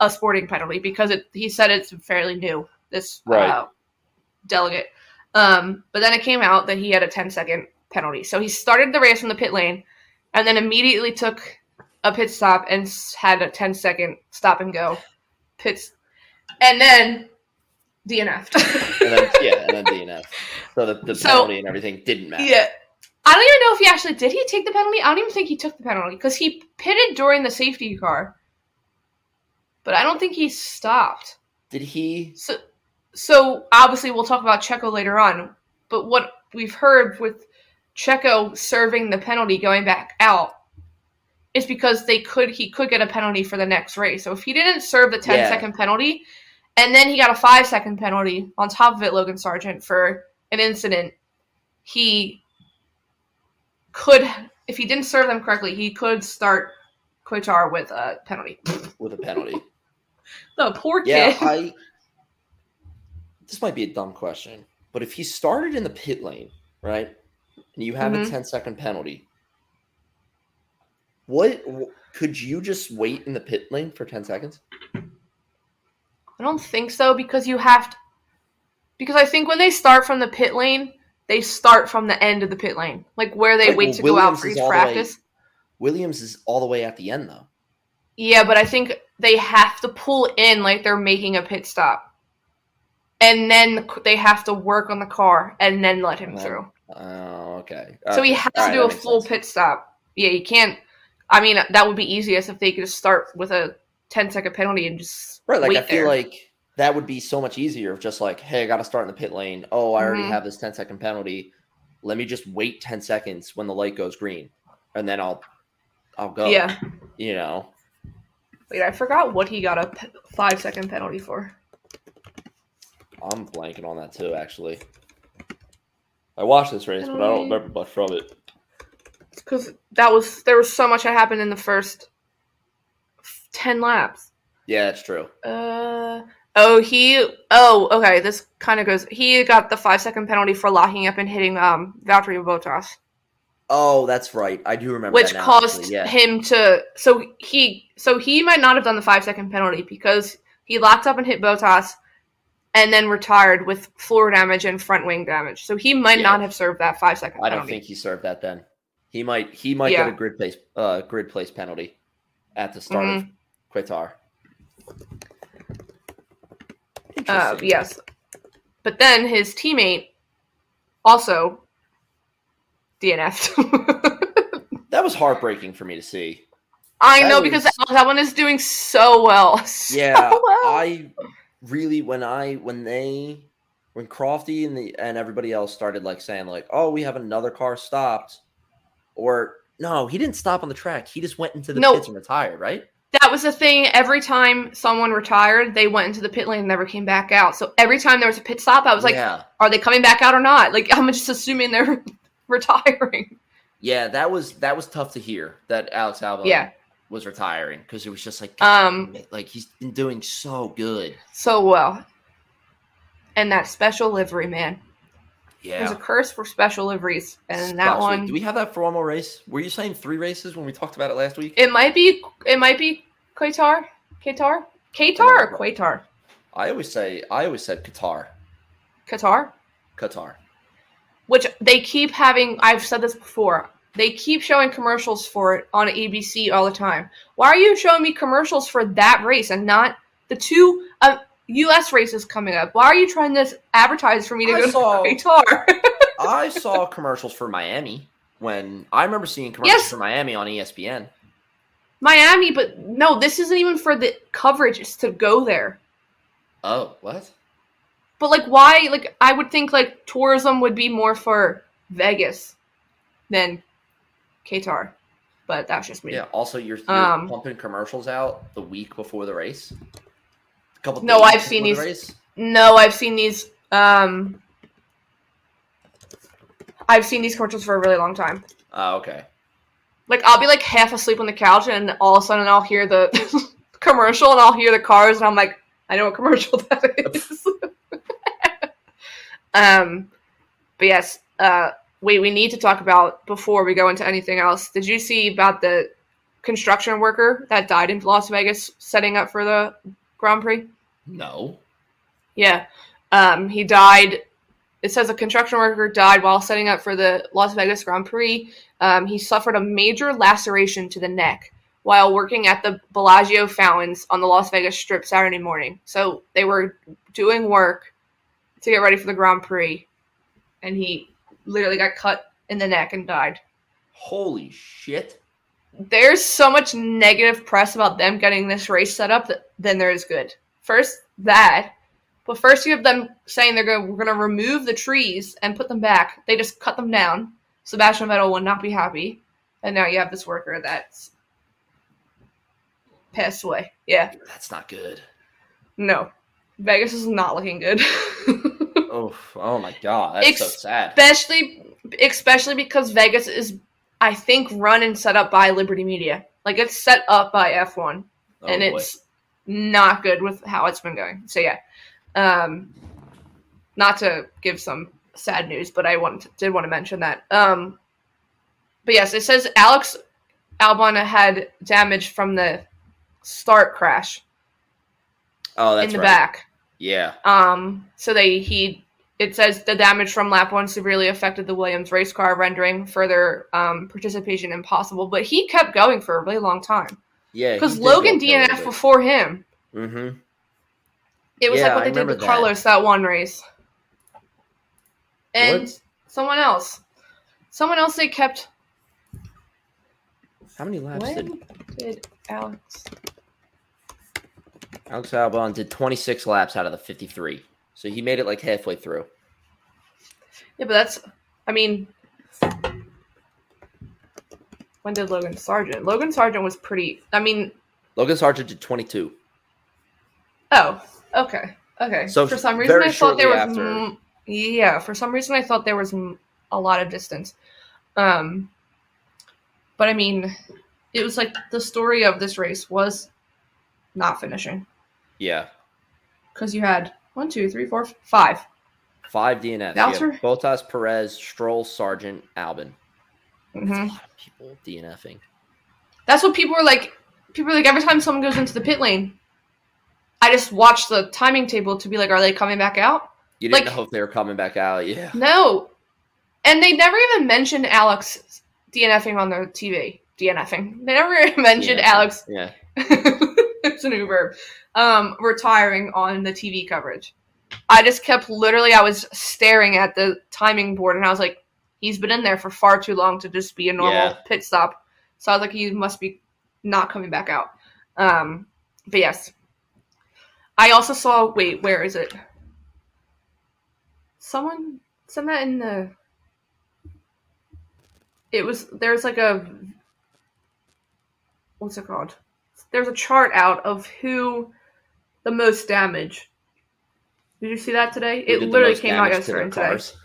Speaker 1: a sporting penalty because it, he said it's fairly new. This right. uh, delegate, um, but then it came out that he had a 10 second penalty. So he started the race from the pit lane, and then immediately took a pit stop and had a 10 second stop and go pits, and then DNF'd.
Speaker 2: and then, yeah, and then DNF. So the, the so, penalty and everything didn't matter.
Speaker 1: Yeah. I don't even know if he actually did he take the penalty. I don't even think he took the penalty because he pitted during the safety car, but I don't think he stopped.
Speaker 2: Did he?
Speaker 1: So, so obviously we'll talk about Checo later on. But what we've heard with Checo serving the penalty going back out is because they could he could get a penalty for the next race. So if he didn't serve the 10 yeah. second penalty, and then he got a five second penalty on top of it, Logan Sargent for an incident. He could, if he didn't serve them correctly, he could start Qatar with a penalty.
Speaker 2: With a penalty.
Speaker 1: the poor kid.
Speaker 2: Yeah, I. This might be a dumb question, but if he started in the pit lane, right, and you have mm-hmm. a 10 second penalty, what could you just wait in the pit lane for 10 seconds?
Speaker 1: I don't think so because you have to. Because I think when they start from the pit lane, they start from the end of the pit lane, like where they wait well, to Williams go out for each practice.
Speaker 2: Way, Williams is all the way at the end, though.
Speaker 1: Yeah, but I think they have to pull in like they're making a pit stop, and then they have to work on the car and then let him through.
Speaker 2: Oh, okay.
Speaker 1: So he has to do a full sense. pit stop. Yeah, you can't. I mean, that would be easiest if they could just start with a 10 second penalty and just
Speaker 2: right. Like I feel
Speaker 1: there.
Speaker 2: like that would be so much easier if just like, hey, I got to start in the pit lane. Oh, I already mm-hmm. have this 10 second penalty. Let me just wait 10 seconds when the light goes green, and then I'll I'll go.
Speaker 1: Yeah.
Speaker 2: You know.
Speaker 1: Wait, I forgot what he got a p- five second penalty for.
Speaker 2: I'm blanking on that too, actually. I watched this race, penalty. but I don't remember much from it.
Speaker 1: Because that was there was so much that happened in the first ten laps.
Speaker 2: Yeah, that's true.
Speaker 1: Uh oh, he oh okay. This kind of goes. He got the five second penalty for locking up and hitting um Valtteri Bottas.
Speaker 2: Oh, that's right. I do remember.
Speaker 1: Which caused yeah. him to. So he so he might not have done the five second penalty because he locked up and hit Bottas, and then retired with floor damage and front wing damage. So he might
Speaker 2: Yeah.
Speaker 1: not have served that five second.
Speaker 2: I don't think he served that then. He might he might
Speaker 1: Yeah.
Speaker 2: get a grid place uh grid place penalty at the start of
Speaker 1: Mm-hmm.
Speaker 2: Qatar.
Speaker 1: Uh, yes, but then his teammate also DNF'd.
Speaker 2: That was heartbreaking for me to see.
Speaker 1: I
Speaker 2: That
Speaker 1: know because
Speaker 2: was-
Speaker 1: that, that one is doing so well. So
Speaker 2: Yeah,
Speaker 1: well.
Speaker 2: I really when I when they when Crofty and the and everybody else started like saying like, "Oh, we have another car stopped," or no, he didn't stop on the track. He just went into the
Speaker 1: No.
Speaker 2: pits and retired. Right?
Speaker 1: that was the thing. Every time someone retired, they went into the pit lane and never came back out. So every time there was a pit stop, I was like,
Speaker 2: yeah,
Speaker 1: are they coming back out or not? Like I'm just assuming they're retiring.
Speaker 2: yeah. That was that was tough to hear that Alex Albon
Speaker 1: Yeah.
Speaker 2: was retiring because it was just like,
Speaker 1: Um,
Speaker 2: like he's been doing so good.
Speaker 1: so well. And that special livery, man. There's a curse for special liveries, and that
Speaker 2: Last week.
Speaker 1: one
Speaker 2: Do we have that for one more race? Were you saying three races when we talked about it last week?
Speaker 1: it might be it might be Qatar, Qatar, Qatar or Qatar,
Speaker 2: I always say I always said Qatar,
Speaker 1: Qatar.
Speaker 2: Qatar.
Speaker 1: Which they keep having. I've said this before. They keep showing commercials for it on ABC all the time. Why are you showing me commercials for that race and not the two uh, U.S. races coming up? Why are you trying to advertise for me to
Speaker 2: I
Speaker 1: go
Speaker 2: saw-
Speaker 1: to Qatar?
Speaker 2: I saw commercials for Miami when I remember seeing commercials
Speaker 1: Yes.
Speaker 2: for Miami on ESPN.
Speaker 1: Miami, but no, this isn't even for the coverage. It's to go there.
Speaker 2: Oh, what?
Speaker 1: But like, why? Like, I would think like tourism would be more for Vegas than Qatar. But that's just me.
Speaker 2: Yeah. Also, you're, you're
Speaker 1: Um,
Speaker 2: pumping commercials out the week before the race. Couple.
Speaker 1: No, I've seen
Speaker 2: before the
Speaker 1: these- No, I've seen these. Um, I've seen these commercials for a really long time.
Speaker 2: Oh, okay.
Speaker 1: Like, I'll be like half asleep on the couch, and all of a sudden I'll hear the commercial, and I'll hear the cars, and I'm like, I know what commercial that is. um, but yes, uh, wait, we need to talk about before we go into anything else. Did you see about the construction worker that died in Las Vegas setting up for the Grand Prix?
Speaker 2: No.
Speaker 1: Yeah. Um, he died. It says a construction worker died while setting up for the Las Vegas Grand Prix. Um, he suffered a major laceration to the neck while working at the Bellagio fountains on the Las Vegas Strip Saturday morning. So they were doing work to get ready for the Grand Prix, and he literally got cut in the neck and died.
Speaker 2: Holy shit.
Speaker 1: There's so much negative press about them getting this race set up that, than there is good. First, that. But first, you have them saying they're going. We're going to remove the trees and put them back. They just cut them down. Sebastian Vettel will not be happy, and now you have this worker that's passed away. Yeah,
Speaker 2: That's not good.
Speaker 1: no, Vegas is not looking good.
Speaker 2: Oh, oh my god. That's so sad.
Speaker 1: especially, especially because Vegas is, I think, run and set up by Liberty Media. Like it's set up by F1.
Speaker 2: Oh,
Speaker 1: and
Speaker 2: boy.
Speaker 1: it's not good with how it's been going. So yeah, um, not to give some sad news, but I want did want to mention that. Um, but yes, it says Alex Albon had damage from the start crash
Speaker 2: oh, that's
Speaker 1: in the
Speaker 2: right.
Speaker 1: back.
Speaker 2: Yeah.
Speaker 1: Um, so they he it says the damage from lap one severely affected the Williams race car, rendering further um, participation impossible. But he kept going for a really long time
Speaker 2: Yeah.
Speaker 1: because Logan DNF before him.
Speaker 2: Mm-hmm.
Speaker 1: It was
Speaker 2: Yeah,
Speaker 1: like what they did with
Speaker 2: that.
Speaker 1: Carlos that one race. And
Speaker 2: What?
Speaker 1: someone else. Someone else they kept.
Speaker 2: How many laps did
Speaker 1: did Alex?
Speaker 2: Alex Albon did 26 laps out of the 53. So he made it like halfway through.
Speaker 1: Yeah, but that's. I mean. When did Logan Sargent? Logan Sargent was pretty. I mean.
Speaker 2: Logan Sargent did 22.
Speaker 1: Oh, okay. Okay.
Speaker 2: So
Speaker 1: for some reason, I thought there was.
Speaker 2: after-
Speaker 1: yeah, for some reason, I thought there was a lot of distance. Um. But I mean, it was like the story of this race was not finishing.
Speaker 2: Yeah.
Speaker 1: because you had one, two, three, four, five.
Speaker 2: Five DNFs.
Speaker 1: Her-
Speaker 2: Perez, Stroll, Sargent, Albon.
Speaker 1: Hmm
Speaker 2: A lot of people DNFing.
Speaker 1: That's what people were like. People were like every time someone goes into the pit lane, I just watch the timing table to be like, are they coming back out?
Speaker 2: You didn't
Speaker 1: Like-
Speaker 2: know if they were coming back out. Yeah.
Speaker 1: No. And they never even mentioned Alex DNFing on their TV. DNFing. They never mentioned
Speaker 2: Yeah.
Speaker 1: Alex.
Speaker 2: Yeah.
Speaker 1: it's a new verb. Um, retiring on the TV coverage. I just kept literally. I was staring at the timing board, and I was like, "He's been in there for far too long to just be a normal
Speaker 2: Yeah.
Speaker 1: pit stop." So I was like, "He must be not coming back out." Um, but yes, I also saw. Wait, where is it? Someone send that in the. It was there's like a. What's it called? There's a chart out of who the most damage. Did you see that today?
Speaker 2: Who
Speaker 1: It literally came out yesterday.
Speaker 2: their
Speaker 1: and today.
Speaker 2: cars?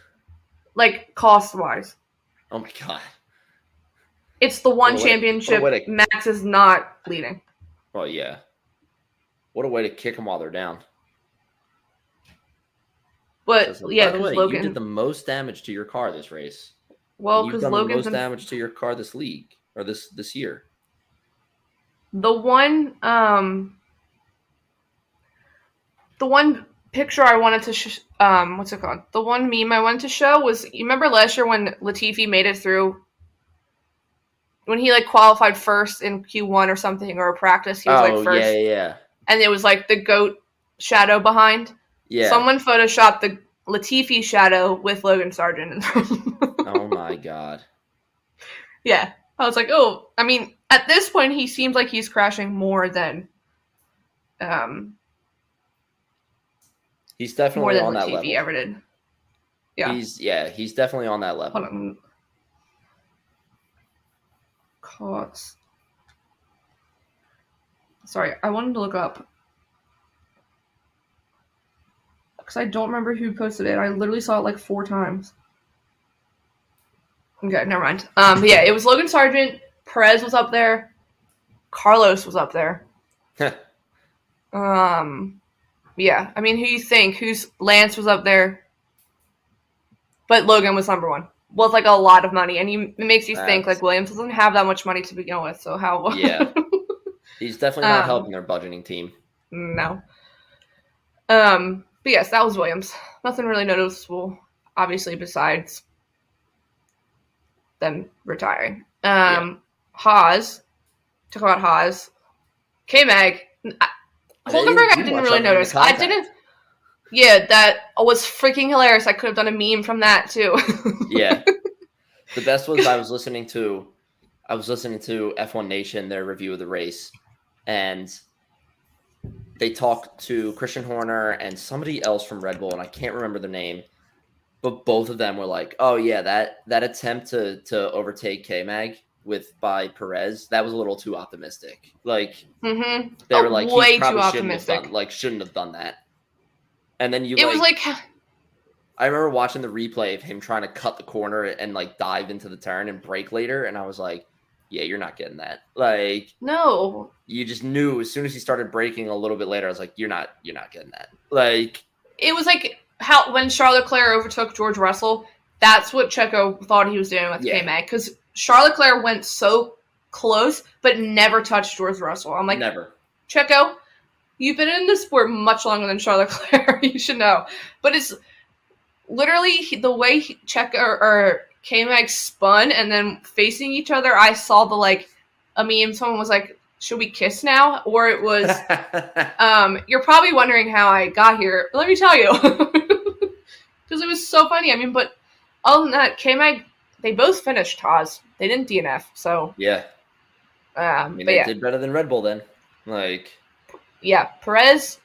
Speaker 1: Like cost wise.
Speaker 2: Oh my god.
Speaker 1: It's the one
Speaker 2: What a way- what a
Speaker 1: championship Max is not leading.
Speaker 2: Well, yeah. What a way to kick them while they're down.
Speaker 1: But yeah, because Logan.
Speaker 2: you did the most damage to your car this race.
Speaker 1: well, because Logan's
Speaker 2: most
Speaker 1: in,
Speaker 2: damage to your car this league or this this year.
Speaker 1: the one um the one picture I wanted to sh- um what's it called? The one meme I wanted to show was you remember last year when Latifi made it through when he like qualified first in Q1 or something or a practice he was
Speaker 2: oh
Speaker 1: like first
Speaker 2: yeah, yeah,
Speaker 1: and it was like the goat shadow behind.
Speaker 2: yeah.
Speaker 1: Someone photoshopped the Latifi shadow with Logan Sargent.
Speaker 2: oh my god.
Speaker 1: yeah. I was like, "Oh, I mean, at this point he seems like he's crashing more than um
Speaker 2: He's
Speaker 1: more
Speaker 2: definitely
Speaker 1: than
Speaker 2: on that
Speaker 1: Latifi
Speaker 2: level.
Speaker 1: ever did." Yeah.
Speaker 2: He's yeah, he's definitely on that level.
Speaker 1: Hold on. Cost. Sorry, I wanted to look up because I don't remember who posted it. I literally saw it like four times. Okay, never mind. Um, but yeah, it was Logan Sargent. Perez was up there. Carlos was up there. Um, yeah. I mean, who you think? Who's Lance was up there, but Logan was number one. With like a lot of money, and you, it makes you think like Williams doesn't have that much money to begin with. So how?
Speaker 2: yeah. He's definitely not
Speaker 1: Um,
Speaker 2: helping their budgeting team.
Speaker 1: no. Um, but yes, that was Williams. Nothing really noticeable, obviously, besides them retiring. Um, Haas. Talk about Haas. K Mag.
Speaker 2: I didn't
Speaker 1: Hulkenberg, I didn't really notice. I didn't. Yeah, that was freaking hilarious. I could have done a meme from that too.
Speaker 2: Yeah. the best was I was listening to I was listening to F1 Nation, their review of the race, and they talked to Christian Horner and somebody else from Red Bull, and I can't remember the name, but both of them were like, "Oh yeah, that that attempt to to overtake K Mag with by Perez, that was a little too optimistic." Like
Speaker 1: hmm
Speaker 2: they
Speaker 1: Oh,
Speaker 2: were like,
Speaker 1: way
Speaker 2: "He
Speaker 1: too
Speaker 2: probably shouldn't have
Speaker 1: optimistic.
Speaker 2: done, like shouldn't have done that." And then you
Speaker 1: It was like,
Speaker 2: I remember watching the replay of him trying to cut the corner and like dive into the turn and break later, and I was like, "Yeah, you're not getting that." Like
Speaker 1: no,
Speaker 2: you just knew as soon as he started breaking a little bit later, I was like, "You're not, you're not getting that." Like
Speaker 1: it was like how when Charles Leclerc overtook George Russell. That's what Checo thought he was doing with
Speaker 2: Yeah.
Speaker 1: K Mag because Charles Leclerc went so close but never touched George Russell. I'm like,
Speaker 2: never.
Speaker 1: Checo, you've been in this sport much longer than Charlotte Claire. you should know. But it's literally the way he, Checo or, or K-Mag spun and then facing each other. I saw the like a meme. Someone was like, "Should we kiss now?" Or it was, um, "You're probably wondering how I got here. Let me tell you," because it was so funny. I mean, but other than that, K-Mag they both finished Haas. They didn't DNF. So,
Speaker 2: yeah,
Speaker 1: um,
Speaker 2: I mean, they
Speaker 1: yeah.
Speaker 2: did better than Red Bull then. Like
Speaker 1: yeah, Perez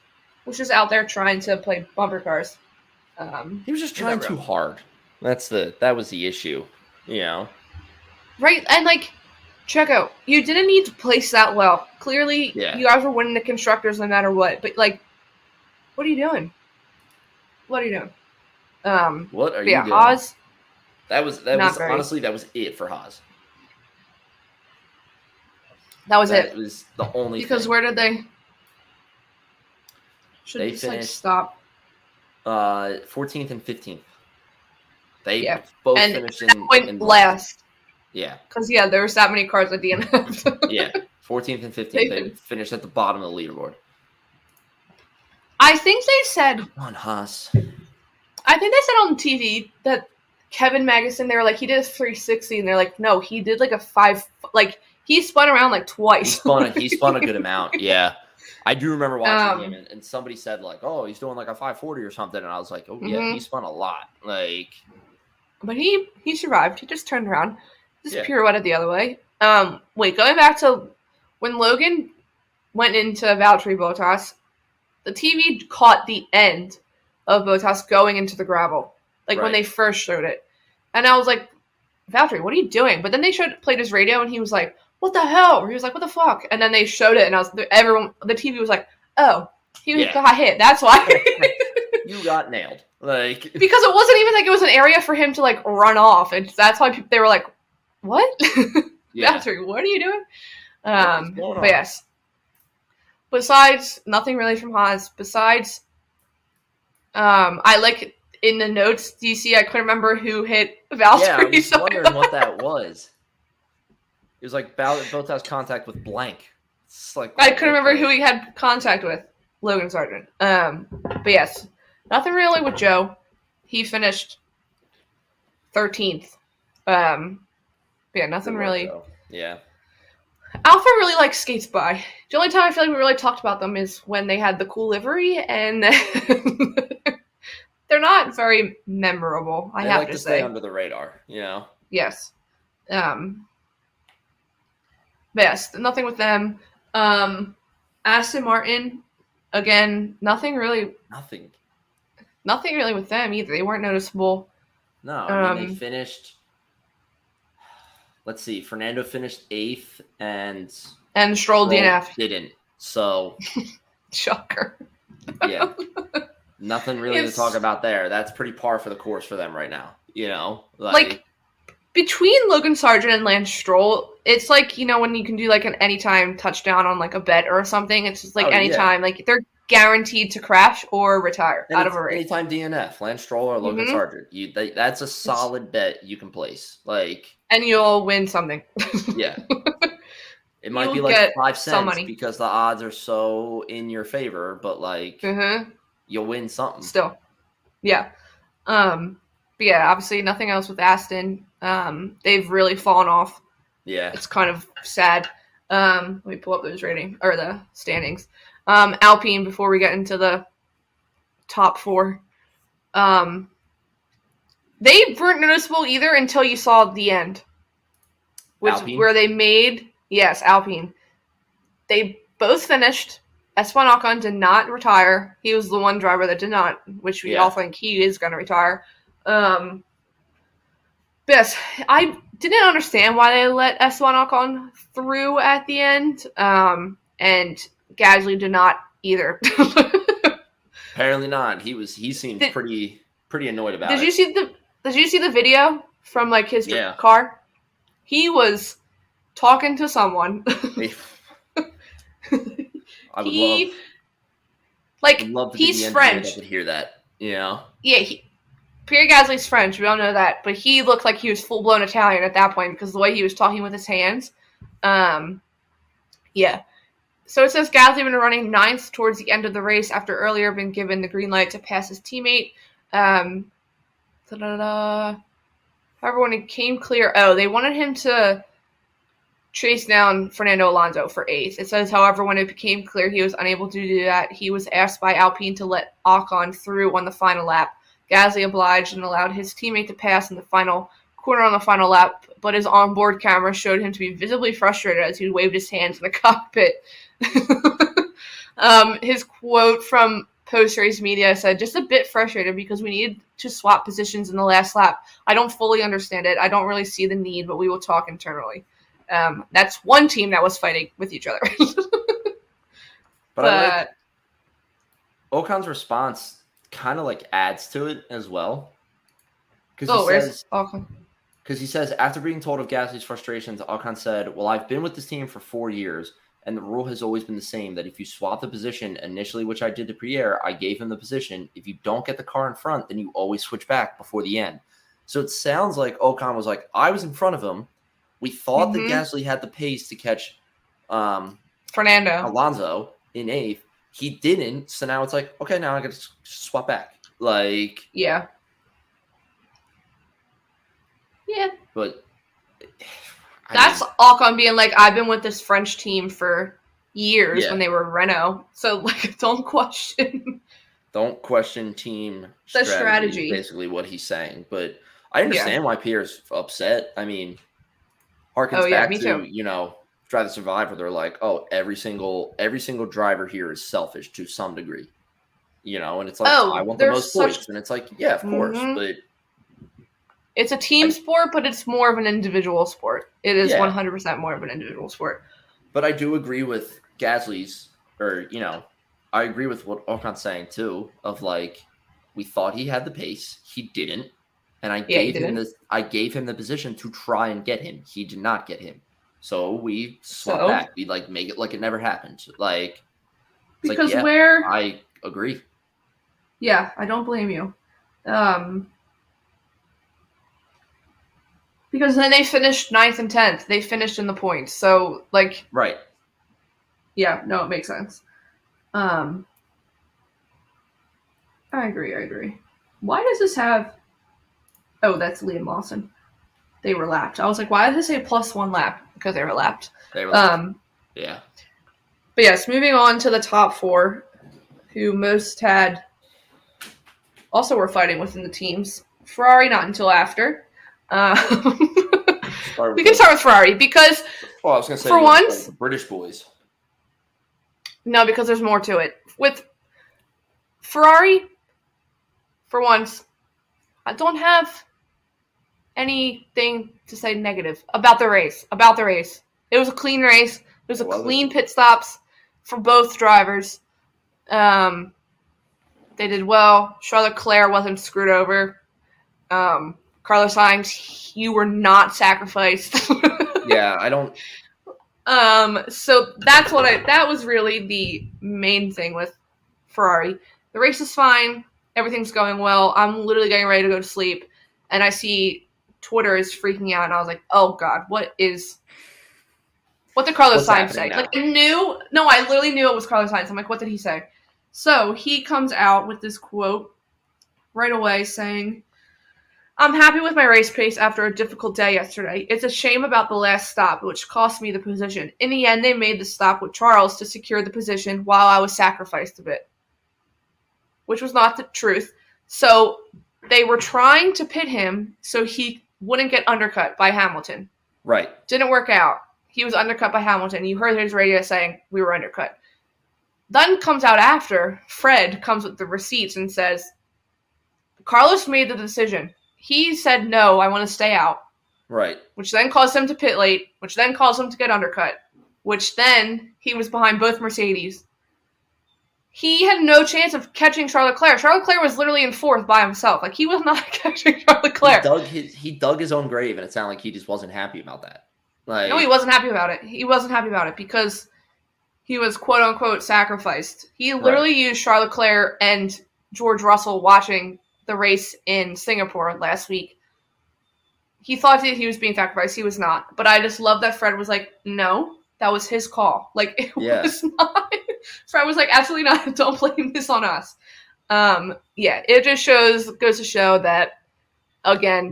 Speaker 1: was just out there trying to play bumper cars. Um,
Speaker 2: he was just trying too hard. That's the that was the issue. You know.
Speaker 1: right, and like Checo, you didn't need to place that well. Clearly,
Speaker 2: Yeah.
Speaker 1: you guys were winning the constructors no matter what. But like, what are you doing? What are you doing? Um,
Speaker 2: What are you
Speaker 1: yeah,
Speaker 2: doing?
Speaker 1: Haas.
Speaker 2: That was that
Speaker 1: not
Speaker 2: was
Speaker 1: very-
Speaker 2: honestly that was it for Haas.
Speaker 1: That was
Speaker 2: that
Speaker 1: it.
Speaker 2: was the only
Speaker 1: Because
Speaker 2: thing.
Speaker 1: where did they? Should
Speaker 2: They
Speaker 1: just like
Speaker 2: finished-
Speaker 1: stop.
Speaker 2: Uh, 14th and 15th. They
Speaker 1: Yeah.
Speaker 2: both
Speaker 1: And
Speaker 2: finished in,
Speaker 1: went
Speaker 2: in
Speaker 1: last
Speaker 2: Yeah,
Speaker 1: because yeah, there was that many cars at DNF.
Speaker 2: yeah. 14th and 15th.
Speaker 1: They
Speaker 2: They,
Speaker 1: fin-
Speaker 2: finished at the bottom of the leaderboard.
Speaker 1: I think they said
Speaker 2: Come on, Haas.
Speaker 1: I think they said on TV that Kevin Magnussen, they were like, he did a 360, and they're like, no, he did like a five, like he spun around like
Speaker 2: He
Speaker 1: twice.
Speaker 2: spun a, he spun a good amount. Yeah. I do remember watching
Speaker 1: Um,
Speaker 2: him and, and somebody said like, "Oh, he's doing like a 540 or something," and I was like, "Oh yeah,
Speaker 1: Mhm.
Speaker 2: he spun a lot." Like,
Speaker 1: but he he survived. He just turned around, just
Speaker 2: Yeah.
Speaker 1: pirouetted the other way. Um, wait, going back to when Logan went into Valtteri Bottas, the TV caught the end of Bottas going into the gravel, like when they first showed it, and I was like, Valtteri, what are you doing? But then they showed played his radio, and he was like, "What the hell?" Or he was like, "What the fuck?" And then they showed it, and I was everyone the TV was like, "Oh, he
Speaker 2: Yeah.
Speaker 1: got hit. That's why."
Speaker 2: you got nailed. Like,
Speaker 1: because it wasn't even like it was an area for him to like run off, and that's why people, they were like, "What,
Speaker 2: yeah,
Speaker 1: Valtteri? What are you doing?" Um, but yes. Besides, nothing really from Haas. Besides, um, I like in the notes. Do you see? I couldn't remember who hit Valtteri.
Speaker 2: yeah. I was
Speaker 1: so
Speaker 2: wondering what that was. It was like Bal- both has contact with blank. It's like
Speaker 1: I couldn't remember who he had contact with. Logan Sargent. Um, but yes, nothing really with Zhou. He finished thirteenth. Um, yeah, nothing really.
Speaker 2: Yeah,
Speaker 1: Alpha really likes skates by. The only time I feel like we really talked about them is when they had the cool livery, and they're not very memorable. I
Speaker 2: they
Speaker 1: have
Speaker 2: like
Speaker 1: to,
Speaker 2: to
Speaker 1: say.
Speaker 2: stay under the radar. You know.
Speaker 1: Yes. Um. but yes, nothing with them. Um, Aston Martin, again, nothing really,
Speaker 2: Nothing.
Speaker 1: nothing really with them either. They weren't noticeable.
Speaker 2: No, I mean they
Speaker 1: Um,
Speaker 2: finished. Let's see. Fernando finished eighth, and
Speaker 1: And Stroll
Speaker 2: Stroll
Speaker 1: DNF,
Speaker 2: didn't. So
Speaker 1: shocker.
Speaker 2: yeah, nothing really
Speaker 1: It's-
Speaker 2: to talk about there. That's pretty par for the course for them right now. You know,
Speaker 1: Like between Logan Sargent and Lance Stroll, it's like you know when you can do like an anytime touchdown on like a bet or something. It's just like
Speaker 2: Oh, yeah.
Speaker 1: anytime, like they're guaranteed to crash or retire
Speaker 2: And
Speaker 1: out of
Speaker 2: it's
Speaker 1: a race.
Speaker 2: anytime DNF, Lance Stroll or Logan
Speaker 1: Mhm.
Speaker 2: Sargent. You they, that's a solid bet you can place. Like
Speaker 1: and you'll win something.
Speaker 2: yeah. It might
Speaker 1: You'll
Speaker 2: be like five cents because the odds are so in your favor, but like
Speaker 1: mm-hmm.
Speaker 2: You'll win something.
Speaker 1: Still, yeah. Um, but yeah, obviously nothing else with Aston. Um, they've really fallen off.
Speaker 2: Yeah.
Speaker 1: It's kind of sad. Um, let me pull up those rating or the standings. Um, Alpine before we get into the top four. Um, they weren't noticeable either until you saw the end, which
Speaker 2: Alpine?
Speaker 1: where they made yes Alpine. They both finished. Esteban Ocon did not retire. He was the one driver that did not, which we
Speaker 2: Yeah.
Speaker 1: all think he is going to retire. Um, yes, I didn't understand why they let Esteban Ocon through at the end, um, and Gasly did not either.
Speaker 2: Apparently not. He was he seemed
Speaker 1: Did-
Speaker 2: pretty pretty annoyed about
Speaker 1: did
Speaker 2: it.
Speaker 1: Did you see the Did you see the video from like his
Speaker 2: Yeah.
Speaker 1: car? He was talking to someone.
Speaker 2: I would
Speaker 1: he
Speaker 2: love,
Speaker 1: like
Speaker 2: would love to
Speaker 1: he's
Speaker 2: the
Speaker 1: French.
Speaker 2: could hear that. You know?
Speaker 1: Yeah, he, Pierre Gasly's French. We all know that, but he looked like he was full blown Italian at that point because the way he was talking with his hands. Um, yeah. So it says Gasly been running ninth towards the end of the race after earlier been given the green light to pass his teammate. Um, da-da-da. However, when it came clear, oh, they wanted him to chase down Fernando Alonso for eighth. It says, however, when it became clear he was unable to do that, he was asked by Alpine to let Ocon through on the final lap. Gasly obliged and allowed his teammate to pass in the final corner on the final lap, but his onboard camera showed him to be visibly frustrated as he waved his hands in the cockpit. um, his quote from post race media said, just a bit frustrated because we needed to swap positions in the last lap. I don't fully understand it. I don't really see the need, but we will talk internally. Um, that's one team that was fighting with each other.
Speaker 2: But, I like Ocon's response kind of like adds to it as well. Because
Speaker 1: oh,
Speaker 2: he
Speaker 1: where's
Speaker 2: says
Speaker 1: Ocon?
Speaker 2: because he says after being told of Gasly's frustrations, Ocon said, "Well, I've been with this team for four years, and the rule has always been the same that if you swap the position initially, which I did to Pierre, I gave him the position. If you don't get the car in front, then you always switch back before the end." So it sounds like Ocon was like, "I was in front of him. We thought
Speaker 1: Mhm.
Speaker 2: that Gasly had the pace to catch um,
Speaker 1: Fernando.
Speaker 2: Alonso in eighth, he didn't. So now it's like, okay, now I got to swap back. Like,
Speaker 1: Yeah. Yeah.
Speaker 2: but I
Speaker 1: That's
Speaker 2: mean,
Speaker 1: Ocon being like, I've been with this French team for years
Speaker 2: Yeah.
Speaker 1: when they were Renault. So like don't question
Speaker 2: don't question team
Speaker 1: The
Speaker 2: strategy,
Speaker 1: strategy.
Speaker 2: Basically, what he's saying, but I understand why Pierre's upset. I mean, harkens
Speaker 1: Oh, yeah,
Speaker 2: back to
Speaker 1: too.
Speaker 2: you know Drive to Survive, where they're like, oh, every single every single driver here is selfish to some degree, you know, and it's like,
Speaker 1: Oh,
Speaker 2: I want the most
Speaker 1: such-
Speaker 2: points, and it's like, yeah, of course,
Speaker 1: Mhm.
Speaker 2: but
Speaker 1: it's a team
Speaker 2: I-
Speaker 1: sport, but it's more of an individual sport. It is one hundred percent more of an individual sport.
Speaker 2: But I do agree with Gasly's, or you know, I agree with what Ocon's saying too. Of like, we thought he had the pace, he didn't, and I
Speaker 1: Yeah,
Speaker 2: gave him this. I gave him the position to try and get him. He did not get him, so we swapped
Speaker 1: So?
Speaker 2: back. We like make it like it never happened. Like, it's like,
Speaker 1: Because
Speaker 2: yeah,
Speaker 1: where
Speaker 2: I agree.
Speaker 1: Yeah, I don't blame you. Um, because then they finished ninth and tenth. They finished in the points. So, like,
Speaker 2: Right.
Speaker 1: yeah, no, it makes sense. Um, I agree. I agree. Why does this have? Oh, that's Liam Lawson. They were lapped. I was like, why did they say plus one lap? Because they were lapped.
Speaker 2: They were.
Speaker 1: Um,
Speaker 2: yeah.
Speaker 1: but yes, moving on to the top four, who most had also were fighting within the teams. Ferrari not until after. Um, we can start with Ferrari because
Speaker 2: well, I was gonna say
Speaker 1: for once-
Speaker 2: the British boys.
Speaker 1: no, because there's more to it. With Ferrari, for once, I don't have anything to say negative about the race. About the race, it was a clean race. It was a
Speaker 2: it?
Speaker 1: clean pit stops for both drivers. Um, they did well. Charles Leclerc wasn't screwed over. Um, Carlos Sainz, you were not sacrificed.
Speaker 2: Yeah, I don't.
Speaker 1: Um, so that's what I that was really the main thing with Ferrari. The race is fine, everything's going well. I'm literally getting ready to go to sleep, and I see Twitter is freaking out, and I was like, "Oh God, what is?" What did Carlos Sainz say?
Speaker 2: happening
Speaker 1: Like I knew, no, I literally knew it was Carlos Sainz. I'm like, what did he say? So he comes out with this quote right away saying, I'm happy with my race pace after a difficult day yesterday. It's a shame about the last stop, which cost me the position. In the end, they made the stop with Charles to secure the position while I was sacrificed a bit, which was not the truth. So they were trying to pit him so he wouldn't get undercut by Hamilton.
Speaker 2: Right.
Speaker 1: Didn't work out. He was undercut by Hamilton. You heard his radio saying we were undercut. Then comes out after, Fred comes with the receipts and says, Carlos made the decision. He said, no, I want to stay out,
Speaker 2: Right.
Speaker 1: which then caused him to pit late, which then caused him to get undercut, which then he was behind both Mercedes. He had no chance of catching Charles Leclerc. Charles Leclerc was literally in fourth by himself. Like, he was not catching Charles Leclerc.
Speaker 2: He dug his he dug his own grave, and it sounded like he just wasn't happy about that. Like
Speaker 1: No, he wasn't happy about it. He wasn't happy about it because he was quote unquote sacrificed. He literally used Charles Leclerc and George Russell watching the race in Singapore last week. He thought that he was being sacrificed. He was not. But I just love that Fred was like, no, that was his call. Like, it
Speaker 2: Yeah.
Speaker 1: was not. Fred was like, absolutely not. Don't blame this on us. Um, yeah, it just shows, goes to show that, again,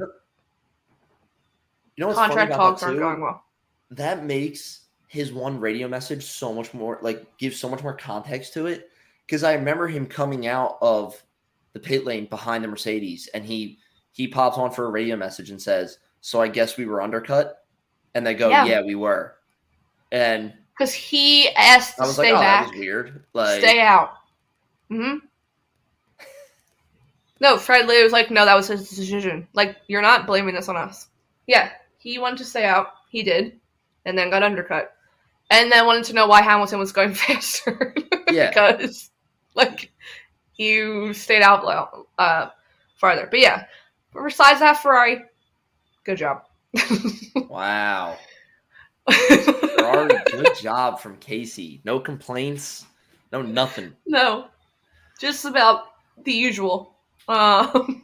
Speaker 2: you know what's
Speaker 1: contract talks aren't going well.
Speaker 2: that makes his one radio message so much more like gives so much more context to it because i remember him coming out of the pit lane behind the mercedes and he he pops on for a radio message and says so i guess we were undercut and they go
Speaker 1: Yeah.
Speaker 2: yeah, we were and
Speaker 1: Because he asked to
Speaker 2: i was
Speaker 1: stay
Speaker 2: like oh
Speaker 1: back.
Speaker 2: that was weird like
Speaker 1: stay out. hmm No, Fred Lee was like, no, that was his decision. Like, you're not blaming this on us. Yeah, he wanted to stay out. He did, and then got undercut, and then wanted to know why Hamilton was going faster.
Speaker 2: yeah
Speaker 1: because, like, you stayed out uh, farther. But yeah, besides that, Ferrari, good job.
Speaker 2: wow Ferrari, good job from casey no complaints no nothing
Speaker 1: no, just about the usual. Um,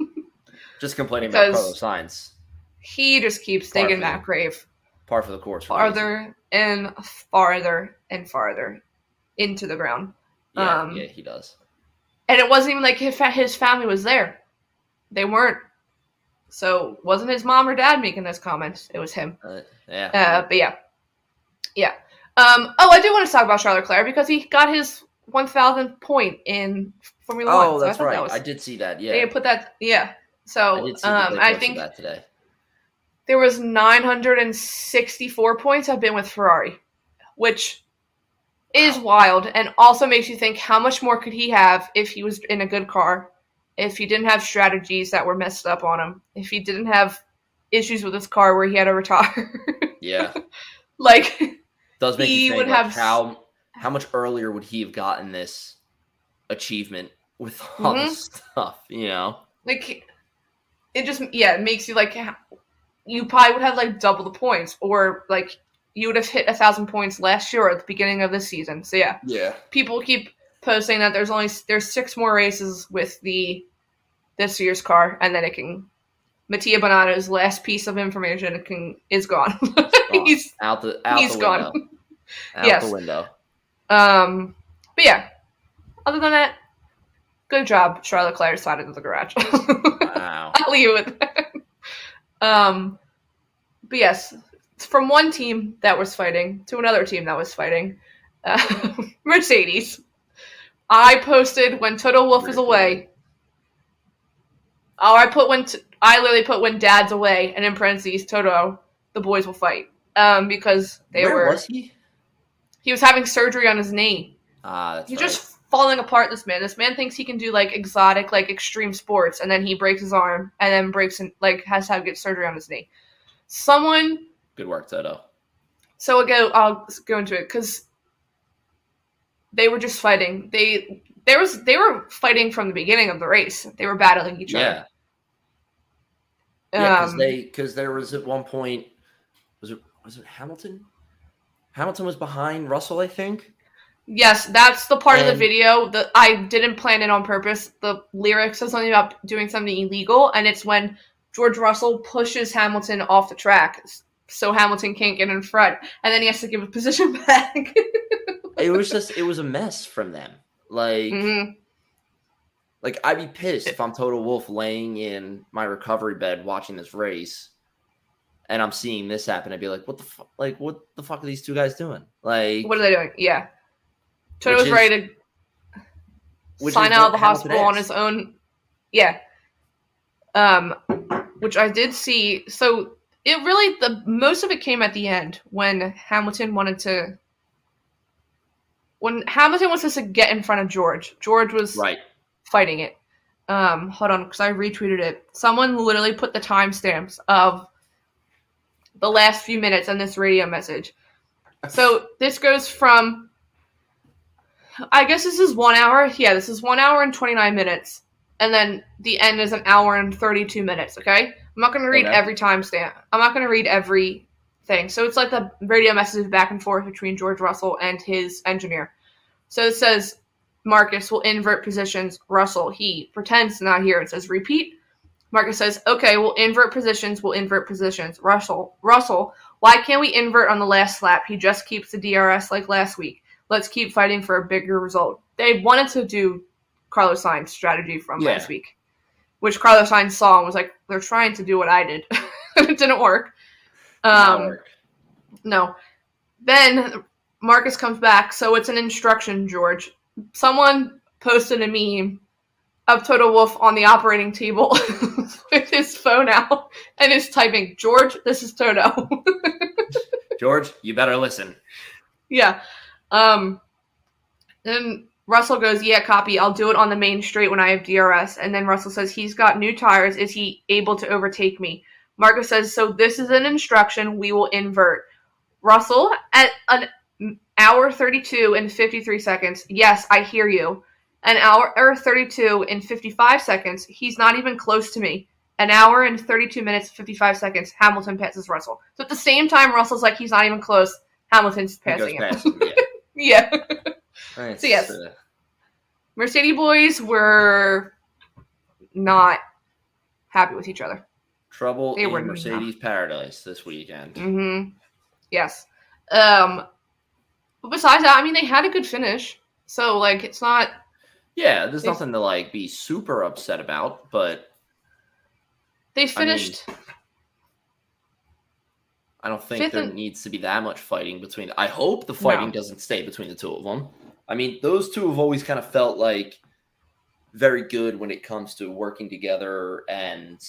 Speaker 2: just complaining about Carlos Sainz.
Speaker 1: he just keeps
Speaker 2: Par
Speaker 1: digging that
Speaker 2: the-
Speaker 1: grave
Speaker 2: par for the course
Speaker 1: farther and farther and farther into the ground.
Speaker 2: Yeah,
Speaker 1: Um,
Speaker 2: yeah, he does.
Speaker 1: and it wasn't even like his, his family was there. They weren't. So wasn't his mom or dad making those comments? It was him.
Speaker 2: Uh, yeah.
Speaker 1: Uh, but yeah, yeah. Um, oh, I do want to talk about Charles Leclerc because he got his one thousandth point in Formula One.
Speaker 2: oh,
Speaker 1: so I
Speaker 2: that's right.
Speaker 1: That was,
Speaker 2: I did see that. Yeah,
Speaker 1: They put that. Yeah.
Speaker 2: I
Speaker 1: So
Speaker 2: see
Speaker 1: um, I think
Speaker 2: that today.
Speaker 1: there was 964 points I've been with Ferrari, which is wild and also makes you think how much more could he have if he was in a good car, if he didn't have strategies that were messed up on him, if he didn't have issues with his car where he had to retire.
Speaker 2: Yeah,
Speaker 1: like
Speaker 2: does make
Speaker 1: He
Speaker 2: you think
Speaker 1: would
Speaker 2: like,
Speaker 1: have
Speaker 2: how how much earlier would he have gotten this achievement with all
Speaker 1: Mhm.
Speaker 2: this stuff? You know.
Speaker 1: like it just yeah, it makes you like you probably would have like double the points or like you would have hit a thousand points last year at the beginning of the season. So yeah.
Speaker 2: Yeah.
Speaker 1: people keep posting that there's only there's six more races with the this year's car, and then it can Mattia Binotto's last piece of information can is gone. he's
Speaker 2: out the out
Speaker 1: he's
Speaker 2: the
Speaker 1: gone.
Speaker 2: window. Out
Speaker 1: Yes.
Speaker 2: the window.
Speaker 1: um, but yeah. Other than that, good job, Charles Leclerc side of the garage.
Speaker 2: Wow.
Speaker 1: I'll leave it with that. Um, but yes, from one team that was fighting to another team that was fighting, uh, Mercedes. I posted when Toto Wolff is away. Oh, I put when t- I literally put when Dad's away, and in parentheses, Toto, the boys will fight. Um, because they
Speaker 2: Where
Speaker 1: were
Speaker 2: was he?
Speaker 1: he was having surgery on his knee.
Speaker 2: Ah,
Speaker 1: He's
Speaker 2: right.
Speaker 1: just falling apart. This man. This man thinks he can do like exotic, like extreme sports, and then he breaks his arm, and then breaks and like has to have get surgery on his knee. Someone.
Speaker 2: good work, Toto.
Speaker 1: So I'll go. I'll go into it because they were just fighting. They there was they were fighting from the beginning of the race. They were battling each
Speaker 2: Yeah.
Speaker 1: other.
Speaker 2: Yeah, because
Speaker 1: Um,
Speaker 2: they because there was at one point was it Hamilton? Hamilton was behind Russell, I think.
Speaker 1: Yes, that's the part of the video that I didn't plan it on purpose. The lyrics says something about doing something illegal, and it's when George Russell pushes Hamilton off the track, so Hamilton can't get in front, and then he has to give a position back.
Speaker 2: It was just it was a mess from them. Like
Speaker 1: Mhm.
Speaker 2: like I'd be pissed if I'm Toto Wolff laying in my recovery bed watching this race, and I'm seeing this happen. I'd be like, what the fuck? Like what the fuck are these two guys doing? Like
Speaker 1: What are they doing? Yeah, Toto's
Speaker 2: is-
Speaker 1: ready to sign out of the hospital on his own. Yeah. Um, which I did see. So it really the most of it came at the end when Hamilton wanted to. When Hamilton was supposed to get in front of George, George was
Speaker 2: right.
Speaker 1: fighting it. Um, hold on, because I retweeted it. Someone literally put the timestamps of the last few minutes on this radio message. So this goes from, I guess this is one hour. Yeah, this is one hour and 29 minutes. And then the end is an hour and 32 minutes, okay? I'm not going to read
Speaker 2: Okay.
Speaker 1: every timestamp. I'm not going to read every thing. So it's like the radio messages back and forth between George Russell and his engineer. So it says, Marcus will invert positions. Russell, he pretends to not hear it. Says repeat. Marcus says, "Okay, we'll invert positions. We'll invert positions." Russell, Russell, why can't we invert on the last lap? He just keeps the DRS like last week. Let's keep fighting for a bigger result. They wanted to do Carlos Sainz strategy from
Speaker 2: Yeah.
Speaker 1: last week, which Carlos Sainz saw and was like, "They're trying to do what I did. it didn't work." Um,
Speaker 2: work.
Speaker 1: no. Then Marcus comes back, so it's an instruction, George. Someone posted a meme of Toto Wolff on the operating table with his phone out and is typing, George, this is Toto.
Speaker 2: George, you better listen.
Speaker 1: yeah. Um then Russell goes, Yeah, copy, I'll do it on the main straight when I have DRS. And then Russell says, He's got new tires. Is he able to overtake me? Marcus says, So this is an instruction, we will invert. Russell, at an hour 32 and 53 seconds, yes, I hear you. An hour or 32 and 55 seconds, he's not even close to me. An hour and 32 minutes, 55 seconds, Hamilton passes Russell. So at the same time, Russell's like, he's not even close. Hamilton's passing him.
Speaker 2: past him, yeah.
Speaker 1: yeah.
Speaker 2: It's,
Speaker 1: So yes.
Speaker 2: uh,
Speaker 1: Mercedes boys were not happy with each other.
Speaker 2: trouble
Speaker 1: They were
Speaker 2: in
Speaker 1: not.
Speaker 2: Mercedes paradise this weekend.
Speaker 1: hmm Yes. Um, but besides that, I mean, they had a good finish. So like it's not
Speaker 2: Yeah, there's
Speaker 1: They-
Speaker 2: nothing to like be super upset about, but
Speaker 1: they finished
Speaker 2: I don't think there
Speaker 1: and-
Speaker 2: needs to be that much fighting between. I hope the fighting
Speaker 1: No.
Speaker 2: doesn't stay between the two of them. I mean, those two have always kind of felt like very good when it comes to working together and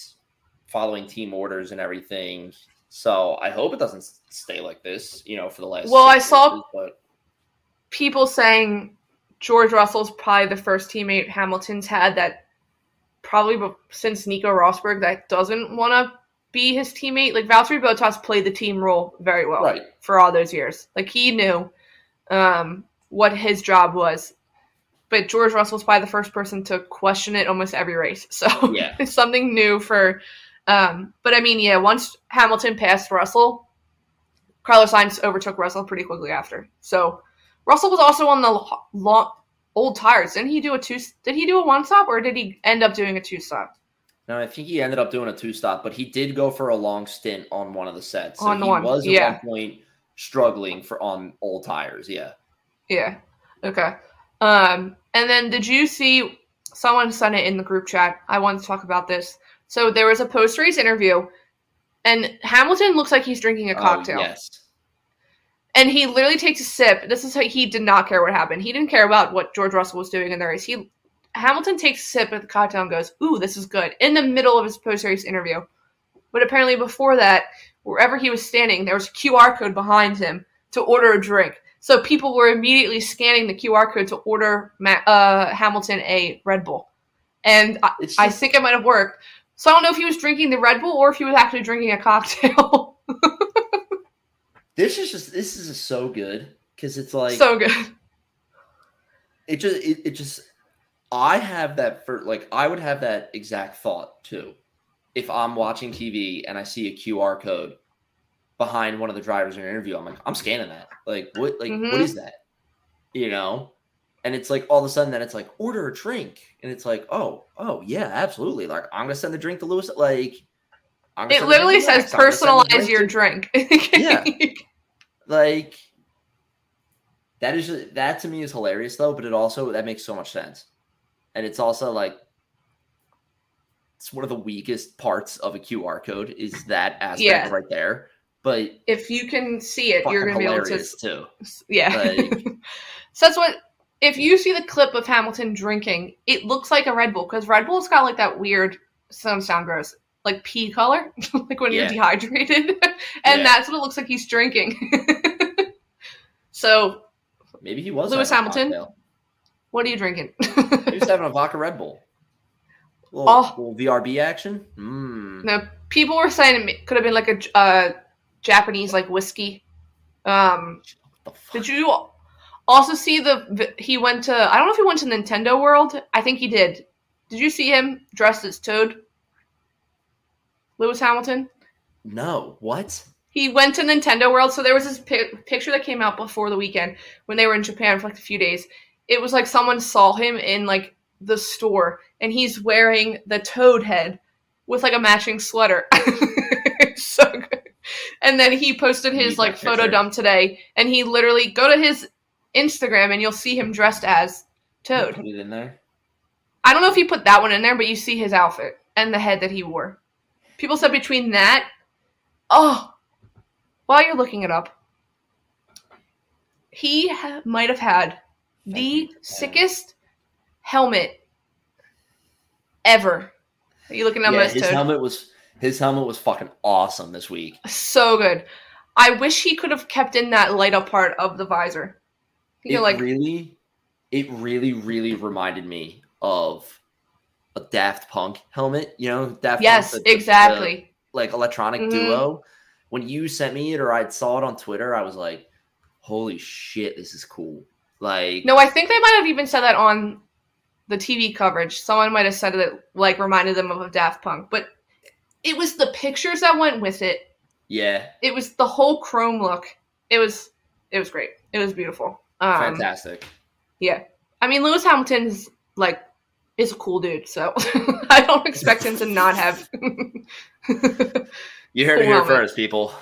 Speaker 2: following team orders and everything. So I hope it doesn't stay like this, you know, for the last.
Speaker 1: Well, I saw-
Speaker 2: races, but
Speaker 1: people saying George Russell's probably the first teammate Hamilton's had that probably since Nico Rosberg that doesn't want to be his teammate. Like Valtteri Bottas played the team role very well
Speaker 2: right,
Speaker 1: for all those years. Like he knew um, what his job was. But George Russell's probably the first person to question it almost every race. So
Speaker 2: Yeah.
Speaker 1: it's something new for. Um, but I mean, yeah, once Hamilton passed Russell, Carlos Sainz overtook Russell pretty quickly after. So Russell was also on the long, old tires. Didn't he do a two? Did he do a one stop or did he end up doing a two stop?
Speaker 2: no, I think he ended up doing a two stop, but he did go for a long stint on one of the sets. So
Speaker 1: On
Speaker 2: he
Speaker 1: one,
Speaker 2: was at
Speaker 1: yeah.
Speaker 2: one point struggling for on old tires. Yeah.
Speaker 1: Yeah. Okay. Um, and then did you see someone sent it in the group chat? I wanted to talk about this. So there was a post race interview, and Hamilton looks like he's drinking a
Speaker 2: Oh,
Speaker 1: cocktail.
Speaker 2: yes.
Speaker 1: And he literally takes a sip. This is how he did not care what happened. He didn't care about what George Russell was doing in the race. He Hamilton takes a sip of the cocktail and goes, "Ooh, this is good." In the middle of his post race interview. But apparently before that, wherever he was standing, there was a QR code behind him to order a drink. So people were immediately scanning the QR code to order Ma- uh, Hamilton a Red Bull. And I,
Speaker 2: It's
Speaker 1: I think it might have worked. So I don't know if he was drinking the Red Bull or if he was actually drinking a cocktail.
Speaker 2: This is just this is just so good because it's like
Speaker 1: so good.
Speaker 2: it just it, it just I have that for like I would have that exact thought too if I'm watching TV and I see a QR code behind one of the drivers in an interview. I'm like I'm scanning that like what like what
Speaker 1: Mhm.
Speaker 2: is that you know and it's like all of a sudden then it's like order a drink and it's like oh oh yeah absolutely like I'm gonna send the drink to Lewis like
Speaker 1: It literally says
Speaker 2: I'm gonna send the
Speaker 1: personalize your drink.
Speaker 2: Yeah. like that is just, that to me is hilarious though but it also that makes so much sense and it's also like it's one of the weakest parts of a qr code is that aspect
Speaker 1: Yeah.
Speaker 2: right there but
Speaker 1: if you can see it, you're gonna be able to.
Speaker 2: too
Speaker 1: Yeah.
Speaker 2: Like-
Speaker 1: so that's what. If you see the clip of Hamilton drinking, it looks like a Red Bull because Red Bull's got like that weird. Some sound gross, like pea color, like when you're dehydrated, and
Speaker 2: Yeah.
Speaker 1: that's what it looks like he's drinking. so,
Speaker 2: maybe he was
Speaker 1: Lewis Hamilton? what are you drinking?
Speaker 2: he was having a vodka red bull little,
Speaker 1: Oh.
Speaker 2: little vrb action mm.
Speaker 1: No, people were saying it could have been like a uh, Japanese like whiskey. Um,
Speaker 2: What the fuck?
Speaker 1: did you also see the? He went to. I don't know if he went to Nintendo World. I think he did. Did you see him dressed as Toad? Lewis Hamilton.
Speaker 2: no what
Speaker 1: He went to Nintendo World. So there was this pi- picture that came out before the weekend when they were in Japan for like a few days. It was like someone saw him in like the store, and he's wearing the Toad head with like a matching sweater. So good. And then he posted his like
Speaker 2: that
Speaker 1: photo dump today, and he literally go to his Instagram, and you'll see him dressed as Toad.
Speaker 2: put it in there
Speaker 1: I don't know if he put that one in there, but you see his outfit and the head that he wore. People said between that, oh, while you're looking it up, he ha- might have had the sickest helmet ever. Are you looking at
Speaker 2: yeah,
Speaker 1: his toad?
Speaker 2: helmet was his helmet was fucking awesome this week
Speaker 1: So good. I wish he could have kept in that light up part of the visor. You
Speaker 2: it
Speaker 1: know, like
Speaker 2: really it really really reminded me of a daft punk helmet you know daft
Speaker 1: yes,
Speaker 2: Punk, the- the-
Speaker 1: exactly.
Speaker 2: like electronic
Speaker 1: Mhm.
Speaker 2: duo when you sent me it or i saw it on twitter i was like holy shit this is cool like
Speaker 1: No, I think they might have even said that on the TV coverage. Someone might have said it like reminded them of a Daft Punk, but it was the pictures that went with it.
Speaker 2: yeah
Speaker 1: It was the whole chrome look. It was it was great. It was beautiful. Um,
Speaker 2: fantastic
Speaker 1: Yeah, I mean Lewis Hamilton's like is a cool dude, so I don't expect him to not have.
Speaker 2: you heard it here first people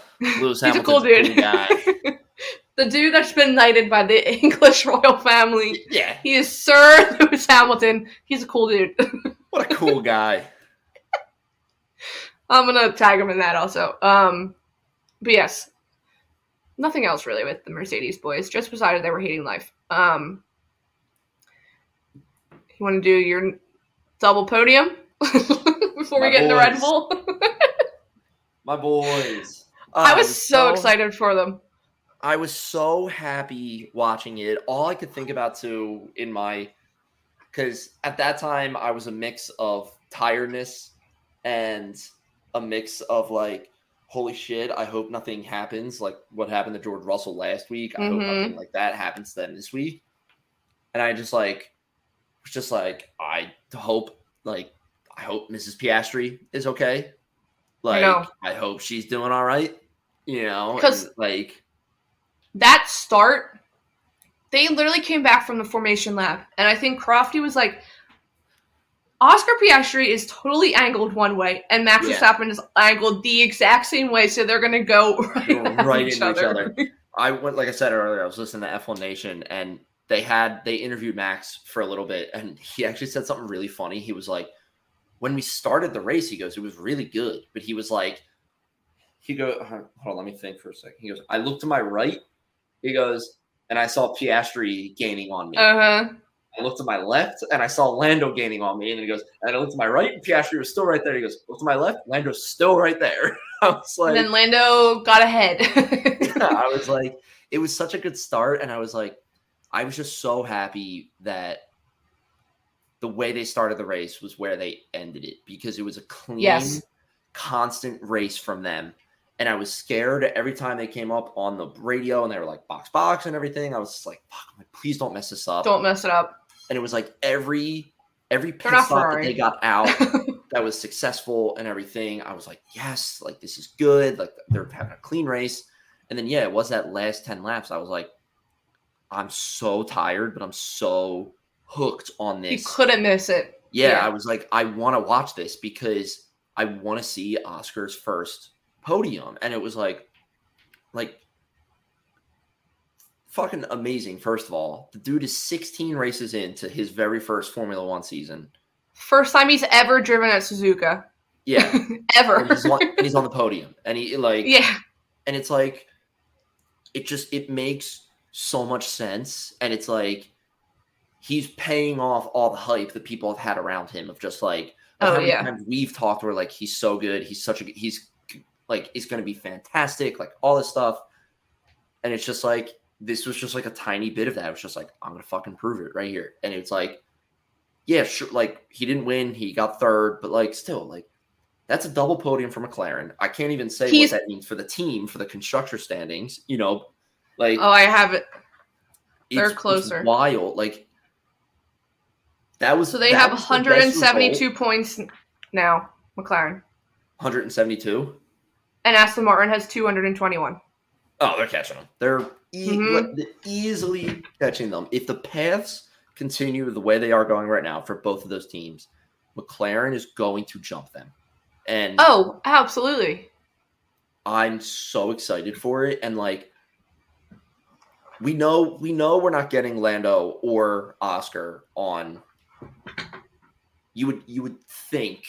Speaker 2: lewis
Speaker 1: He's a cool dude.
Speaker 2: guy
Speaker 1: the dude that's been knighted by the English royal family.
Speaker 2: Yeah,
Speaker 1: He is Sir Lewis Hamilton. He's a cool dude.
Speaker 2: what a cool guy.
Speaker 1: I'm gonna tag him in that also. Um, but yes, nothing else really with the Mercedes boys. Just decided they were hating life. Um, you want to do your double podium before we
Speaker 2: My
Speaker 1: get into Red. Bull?
Speaker 2: My boys.
Speaker 1: I was so excited for them.
Speaker 2: I was so happy watching it. All I could think about too in my because at that time I was a mix of tiredness and a mix of like, holy shit, I hope nothing happens like what happened to George Russell last week. I hope
Speaker 1: Mhm.
Speaker 2: nothing like that happens to them this week. And I just like was just like, I hope like I hope Mrs. Piastri is okay. Like
Speaker 1: know.
Speaker 2: I hope she's doing all right. You know, because like
Speaker 1: That start, they literally came back from the formation lap, and I think Crofty was like, Oscar Piastri is totally angled one way, and Max
Speaker 2: Yeah.
Speaker 1: Verstappen is angled the exact same way, so they're gonna go right,
Speaker 2: right
Speaker 1: each
Speaker 2: into each
Speaker 1: other.
Speaker 2: other. I went like I said earlier, I was listening to F1 Nation and they had they interviewed Max for a little bit and he actually said something really funny. He was like, when we started the race, he goes, it was really good. But he was like, he go hold on, let me think for a second. He goes, I looked to my right, he goes, and I saw Piastri gaining on me.
Speaker 1: Uh huh.
Speaker 2: I looked to my left and I saw Lando gaining on me. And he goes, and I looked to my right, and Piastri was still right there. He goes, look to my left, Lando's still right there. I was like,
Speaker 1: and then Lando got ahead.
Speaker 2: I was like, it was such a good start, and I was like, I was just so happy that the way they started the race was where they ended it because it was a clean,
Speaker 1: Yes.
Speaker 2: constant race from them. And I was scared every time they came up on the radio and they were like box box and everything. I was like, fuck, like, please don't mess this up.
Speaker 1: Don't mess it up.
Speaker 2: And it was like every every pit stop that they got out that was successful and everything. I was like, yes, like this is good. Like they're having a clean race. And then yeah, it was that last 10 laps. I was like, I'm so tired, but I'm so hooked on this.
Speaker 1: you couldn't miss it.
Speaker 2: yeah,
Speaker 1: yeah.
Speaker 2: I was like, I want to watch this because I want to see Oscar's first podium. And it was like, like fucking amazing, first of all. The dude is 16 races into his very first Formula One season.
Speaker 1: First time he's ever driven at Suzuka.
Speaker 2: Yeah.
Speaker 1: ever.
Speaker 2: he's on, and he's on the podium and he like
Speaker 1: yeah.
Speaker 2: and it's like it just it makes so much sense and it's like he's paying off all the hype that people have had around him of just like
Speaker 1: Oh, yeah.
Speaker 2: we've talked where like he's so good he's such a he's like he's going to be fantastic like all this stuff and it's just like this was just like a tiny bit of that it was just like i'm gonna fucking prove it right here and it's like yeah sure like he didn't win he got third but like still like that's a double podium for McLaren. I can't even say
Speaker 1: He's-
Speaker 2: what that means for the team for the constructor standings. You know, like
Speaker 1: Oh, I have it. they're closer.
Speaker 2: wild. Like that was
Speaker 1: So they have
Speaker 2: was the
Speaker 1: 172 points now, McLaren.
Speaker 2: 172.
Speaker 1: And Aston Martin has 221.
Speaker 2: Oh, they're catching them. They're e-
Speaker 1: Mhm.
Speaker 2: they're easily catching them. If the paths continue the way they are going right now for both of those teams, McLaren is going to jump them. And
Speaker 1: Oh, absolutely.
Speaker 2: I'm so excited for it. And like we know we know we're not getting Lando or Oscar on you would you would think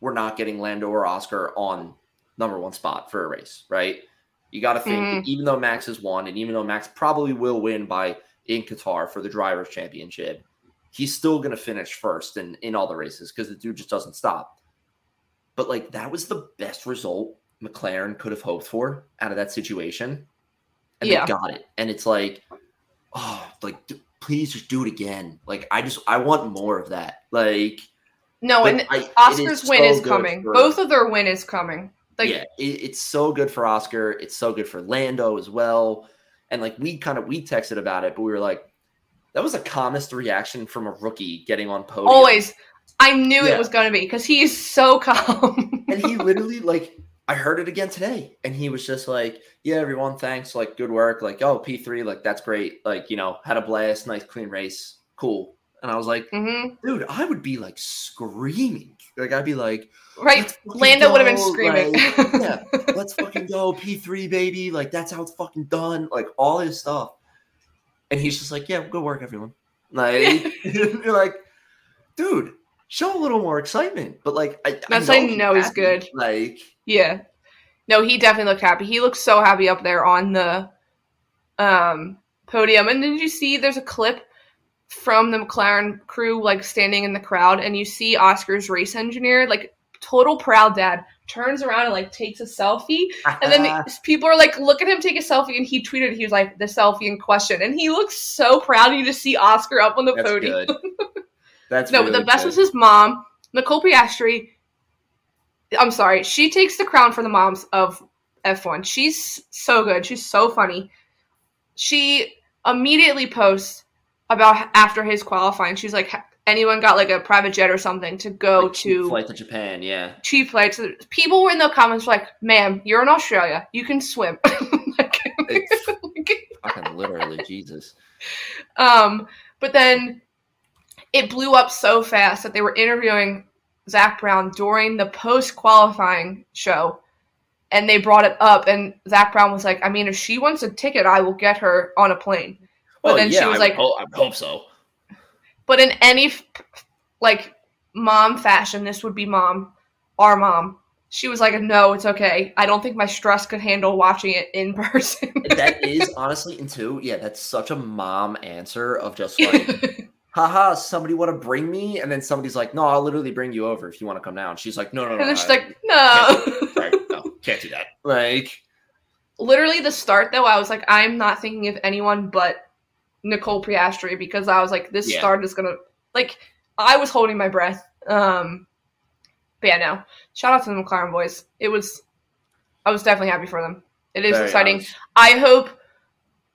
Speaker 2: we're not getting Lando or Oscar on number one spot for a race, right? You gotta think
Speaker 1: Mhm.
Speaker 2: that even though Max has won, and even though Max probably will win by in Qatar for the drivers championship, he's still gonna finish first in, in all the races because the dude just doesn't stop. But like that was the best result McLaren could have hoped for out of that situation. And
Speaker 1: Yeah.
Speaker 2: they got it. And it's like, oh, like d- please just do it again. Like I just I want more of that. Like
Speaker 1: No, and
Speaker 2: I-
Speaker 1: Oscar's win
Speaker 2: so
Speaker 1: is coming.
Speaker 2: for-
Speaker 1: Both of their win is coming. Like,
Speaker 2: yeah, it, it's so good for Oscar. It's so good for Lando as well. And like we kind of we texted about it, but we were like, that was the calmest reaction from a rookie getting on podium.
Speaker 1: always. I knew
Speaker 2: Yeah.
Speaker 1: it was going to be because he is so calm.
Speaker 2: and he literally like I heard it again today, and he was just like, "Yeah, everyone, thanks. Like, good work. Like, oh, P three, like that's great. Like, you know, had a blast, nice clean race, cool." And I was like,
Speaker 1: hmm
Speaker 2: "Dude, I would be like screaming Like I'd be like,
Speaker 1: right? Lando would have been screaming.
Speaker 2: like, yeah, let's fucking go P3 baby. Like that's how it's fucking done. Like all his stuff. And he's just like, yeah, good work, everyone. Like you're like, dude, show a little more excitement. But like, I,
Speaker 1: That's
Speaker 2: he's
Speaker 1: know he's good.
Speaker 2: Like,
Speaker 1: Yeah. No, he definitely looked happy. He looked so happy up there on the um podium. And did you see there's a clip from the McLaren crew like standing in the crowd and you see Oscar's race engineer, like total proud dad, turns around and like takes a selfie. And then people are like, look at him take a selfie and he tweeted, he was like, the selfie in question. And he looks so proud. You just see Oscar up on the
Speaker 2: that's
Speaker 1: podium.
Speaker 2: good. That's
Speaker 1: No,
Speaker 2: really
Speaker 1: but the best
Speaker 2: good.
Speaker 1: was his mom, Nicole Piastri. I'm sorry, she takes the crown for the moms of F1. She's so good. She's so funny. She immediately posts about after his qualifying. She's like, anyone got like a private jet or something to go
Speaker 2: Like,
Speaker 1: to
Speaker 2: flight to Japan. Yeah,
Speaker 1: cheap flights. People were in the comments like, "Ma'am, you're in Australia. You can swim." like,
Speaker 2: fucking literally, Jesus.
Speaker 1: Um, but then it blew up so fast that they were interviewing Zak Brown during the post qualifying show. And they brought it up, and Zak Brown was like, I mean, if she wants a ticket, I will get her on a plane. But
Speaker 2: Well,
Speaker 1: then she was
Speaker 2: I
Speaker 1: like-
Speaker 2: hope, I hope so.
Speaker 1: But in any, like, mom fashion, this would be mom, our mom. She was like, no, it's okay. I don't think my stress could handle watching it in person.
Speaker 2: that is honestly, and two, yeah, that's such a mom answer of just like, haha, somebody want to bring me, and then somebody's like, no, I'll literally bring you over if you want to come down. She's like, no, no, no,
Speaker 1: and then she's
Speaker 2: I-
Speaker 1: like, no.
Speaker 2: right, no, can't do that. Like,
Speaker 1: literally the start though, I was like, I'm not thinking of anyone but Nicole Piastri because I was like, this
Speaker 2: Yeah.
Speaker 1: start is gonna like I was holding my breath. Um but yeah, no. Shout out to the McLaren boys. It was I was definitely happy for them. It is
Speaker 2: very
Speaker 1: exciting.
Speaker 2: honest.
Speaker 1: I hope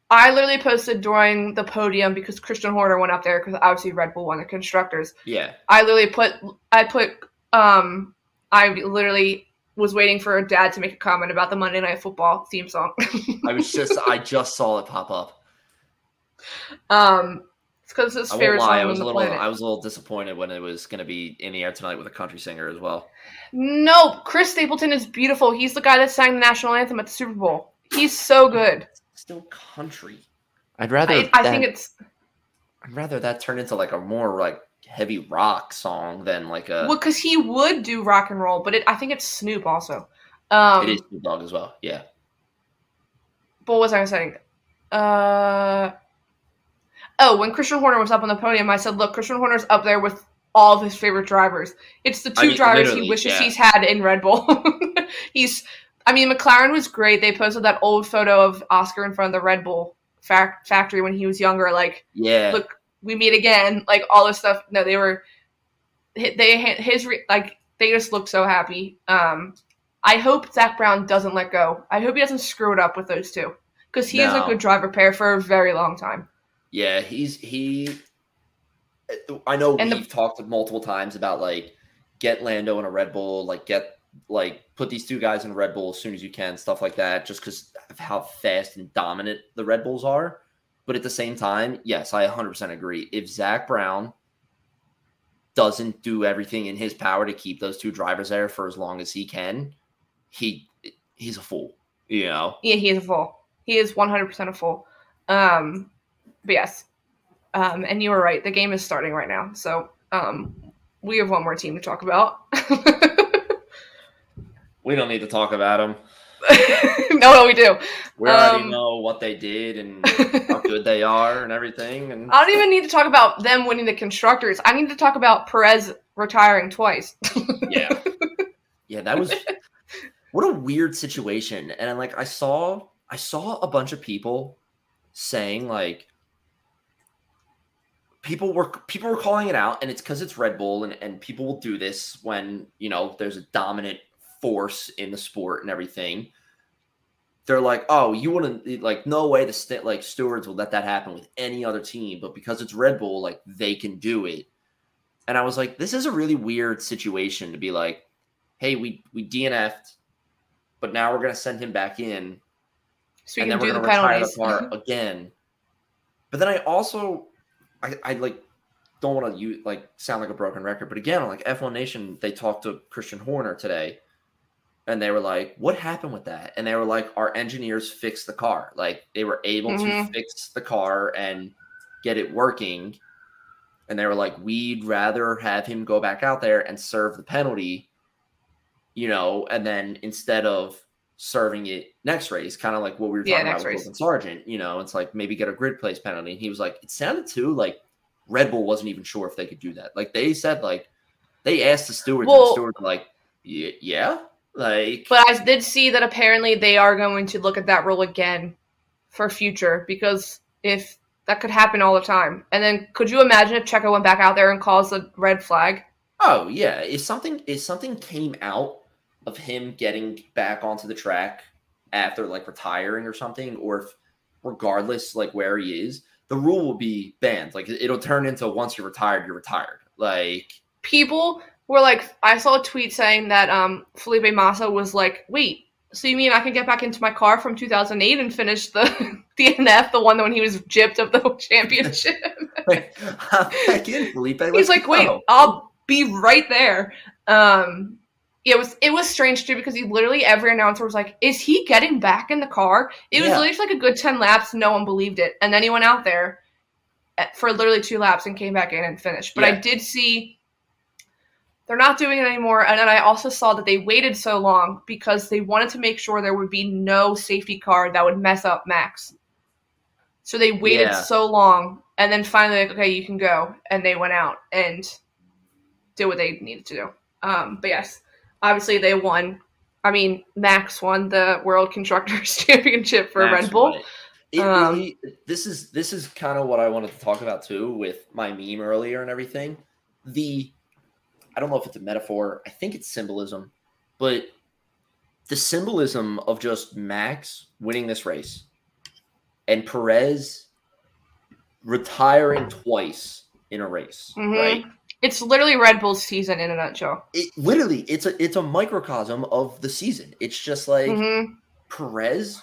Speaker 1: I literally posted during the podium because Christian Horner went up there because obviously Red Bull won the constructors.
Speaker 2: Yeah,
Speaker 1: I literally put I put um I literally was waiting for a dad to make a comment about the Monday Night Football theme song.
Speaker 2: I was just, I just saw it pop up.
Speaker 1: um, it's because it's favorite song
Speaker 2: I was a little,
Speaker 1: planet.
Speaker 2: I was a little disappointed when it was going to be in the air tonight with a country singer as well.
Speaker 1: No, Chris Stapleton is beautiful. He's the guy that sang the national anthem at the Super Bowl. He's so good.
Speaker 2: Still country. I'd rather.
Speaker 1: I, I think it's
Speaker 2: I'd rather that turn into like a more like heavy rock song than like a.
Speaker 1: well because he would do rock and roll, but it, I think it's Snoop also. Um,
Speaker 2: it is Snoop Dogg as well. Yeah.
Speaker 1: But what was I saying? Uh, oh, when Christian Horner was up on the podium, I said, "Look, Christian Horner's up there with all of his favorite drivers. It's the two
Speaker 2: I mean,
Speaker 1: drivers he wishes
Speaker 2: yeah.
Speaker 1: he's had in Red Bull. he's, I mean, McLaren was great. They posted that old photo of Oscar in front of the Red Bull fac- factory when he was younger. Like,
Speaker 2: Yeah.
Speaker 1: look, we meet again. Like all this stuff. No, they were, they his re- like they just looked so happy. Um, I hope Zak Brown doesn't let go. I hope he doesn't screw it up with those two because he is a good driver pair for a very long time.
Speaker 2: Yeah, he's he. I know
Speaker 1: And the-
Speaker 2: we've talked multiple times about like get Lando in a Red Bull, like get like put these two guys in Red Bull as soon as you can, stuff like that, just because of how fast and dominant the Red Bulls are. But at the same time, yes, I 100% agree. If Zak Brown doesn't do everything in his power to keep those two drivers there for as long as he can, he he's a fool. You know,
Speaker 1: Yeah, he is a fool. He is one hundred percent a fool. Um, but yes, um, and you were right. The game is starting right now, so um, we have one more team to talk about.
Speaker 2: we don't need to talk about them.
Speaker 1: no, no, we do.
Speaker 2: We already
Speaker 1: Um,
Speaker 2: know what they did and how good they are and everything. And
Speaker 1: I don't even need to talk about them winning the constructors. I need to talk about Perez retiring twice.
Speaker 2: yeah, yeah, that was what a weird situation. And like I saw, I saw a bunch of people saying like people were people were calling it out, and it's because it's Red Bull, and and people will do this when you know there's a dominant force in the sport and everything. They're like, oh, you wouldn't like no way the st- like stewards will let that happen with any other team, but because it's Red Bull, like they can do it. And I was like, this is a really weird situation to be like, hey, we we DNF'd, but now we're gonna send him back in,
Speaker 1: so
Speaker 2: and then we're
Speaker 1: the
Speaker 2: gonna retire
Speaker 1: penalties.
Speaker 2: the car mm-hmm. again. But then I also, I, I like don't want to like sound like a broken record, but again, like F1 Nation, they talked to Christian Horner today, and they were like, "What happened with that?" And they were like, "Our engineers fixed the car. Like they were able
Speaker 1: Mhm.
Speaker 2: to fix the car and get it working." And they were like, "We'd rather have him go back out there and serve the penalty, you know, and then instead of serving it next race, kind of like what we were talking
Speaker 1: next
Speaker 2: about with Sargeant, you know, it's like maybe get a grid place penalty." And he was like, "It sounded too like." Red Bull wasn't even sure if they could do that. Like they said, like they asked the steward, and the
Speaker 1: Well-
Speaker 2: steward like, yeah, like
Speaker 1: But I did see that apparently they are going to look at that rule again for future because if that could happen all the time. And then could you imagine if Checo went back out there and caused a red flag?
Speaker 2: oh yeah, if something if something came out of him getting back onto the track after like retiring or something, or if regardless like where he is, the rule will be banned. Like it'll turn into once you're retired, you're retired. Like
Speaker 1: People were like, I saw a tweet saying that um, Felipe Massa was like, wait, so you mean I can get back into my car from 2008 and finish the DNF, the one when he was gypped of the championship?
Speaker 2: like back in, Felipe.
Speaker 1: He's like, wait,
Speaker 2: go."
Speaker 1: I'll be right there. Um, it was it was strange too because he literally every announcer was like, "Is he getting back in the car?" It was
Speaker 2: Yeah.
Speaker 1: literally like a good ten laps. No one believed it, and then he went out there for literally two laps and came back in and finished. But I did see they're not doing it anymore, and then I also saw that they waited so long because they wanted to make sure there would be no safety car that would mess up Max. So they waited
Speaker 2: Yeah.
Speaker 1: so long, and then finally, like, okay, you can go, and they went out and did what they needed to do. Um, but yes, obviously they won. I mean, Max won the World Constructors Championship for
Speaker 2: Max
Speaker 1: Red Bull.
Speaker 2: it. It
Speaker 1: Um,
Speaker 2: really, this is this is kind of what I wanted to talk about too with my meme earlier and everything. The I don't know if it's a metaphor. I think it's symbolism, but the symbolism of just Max winning this race and Perez retiring twice in a race,
Speaker 1: Mhm.
Speaker 2: right?
Speaker 1: It's literally Red Bull's season in a nutshell.
Speaker 2: It literally it's a it's a microcosm of the season. It's just like
Speaker 1: Mhm.
Speaker 2: Perez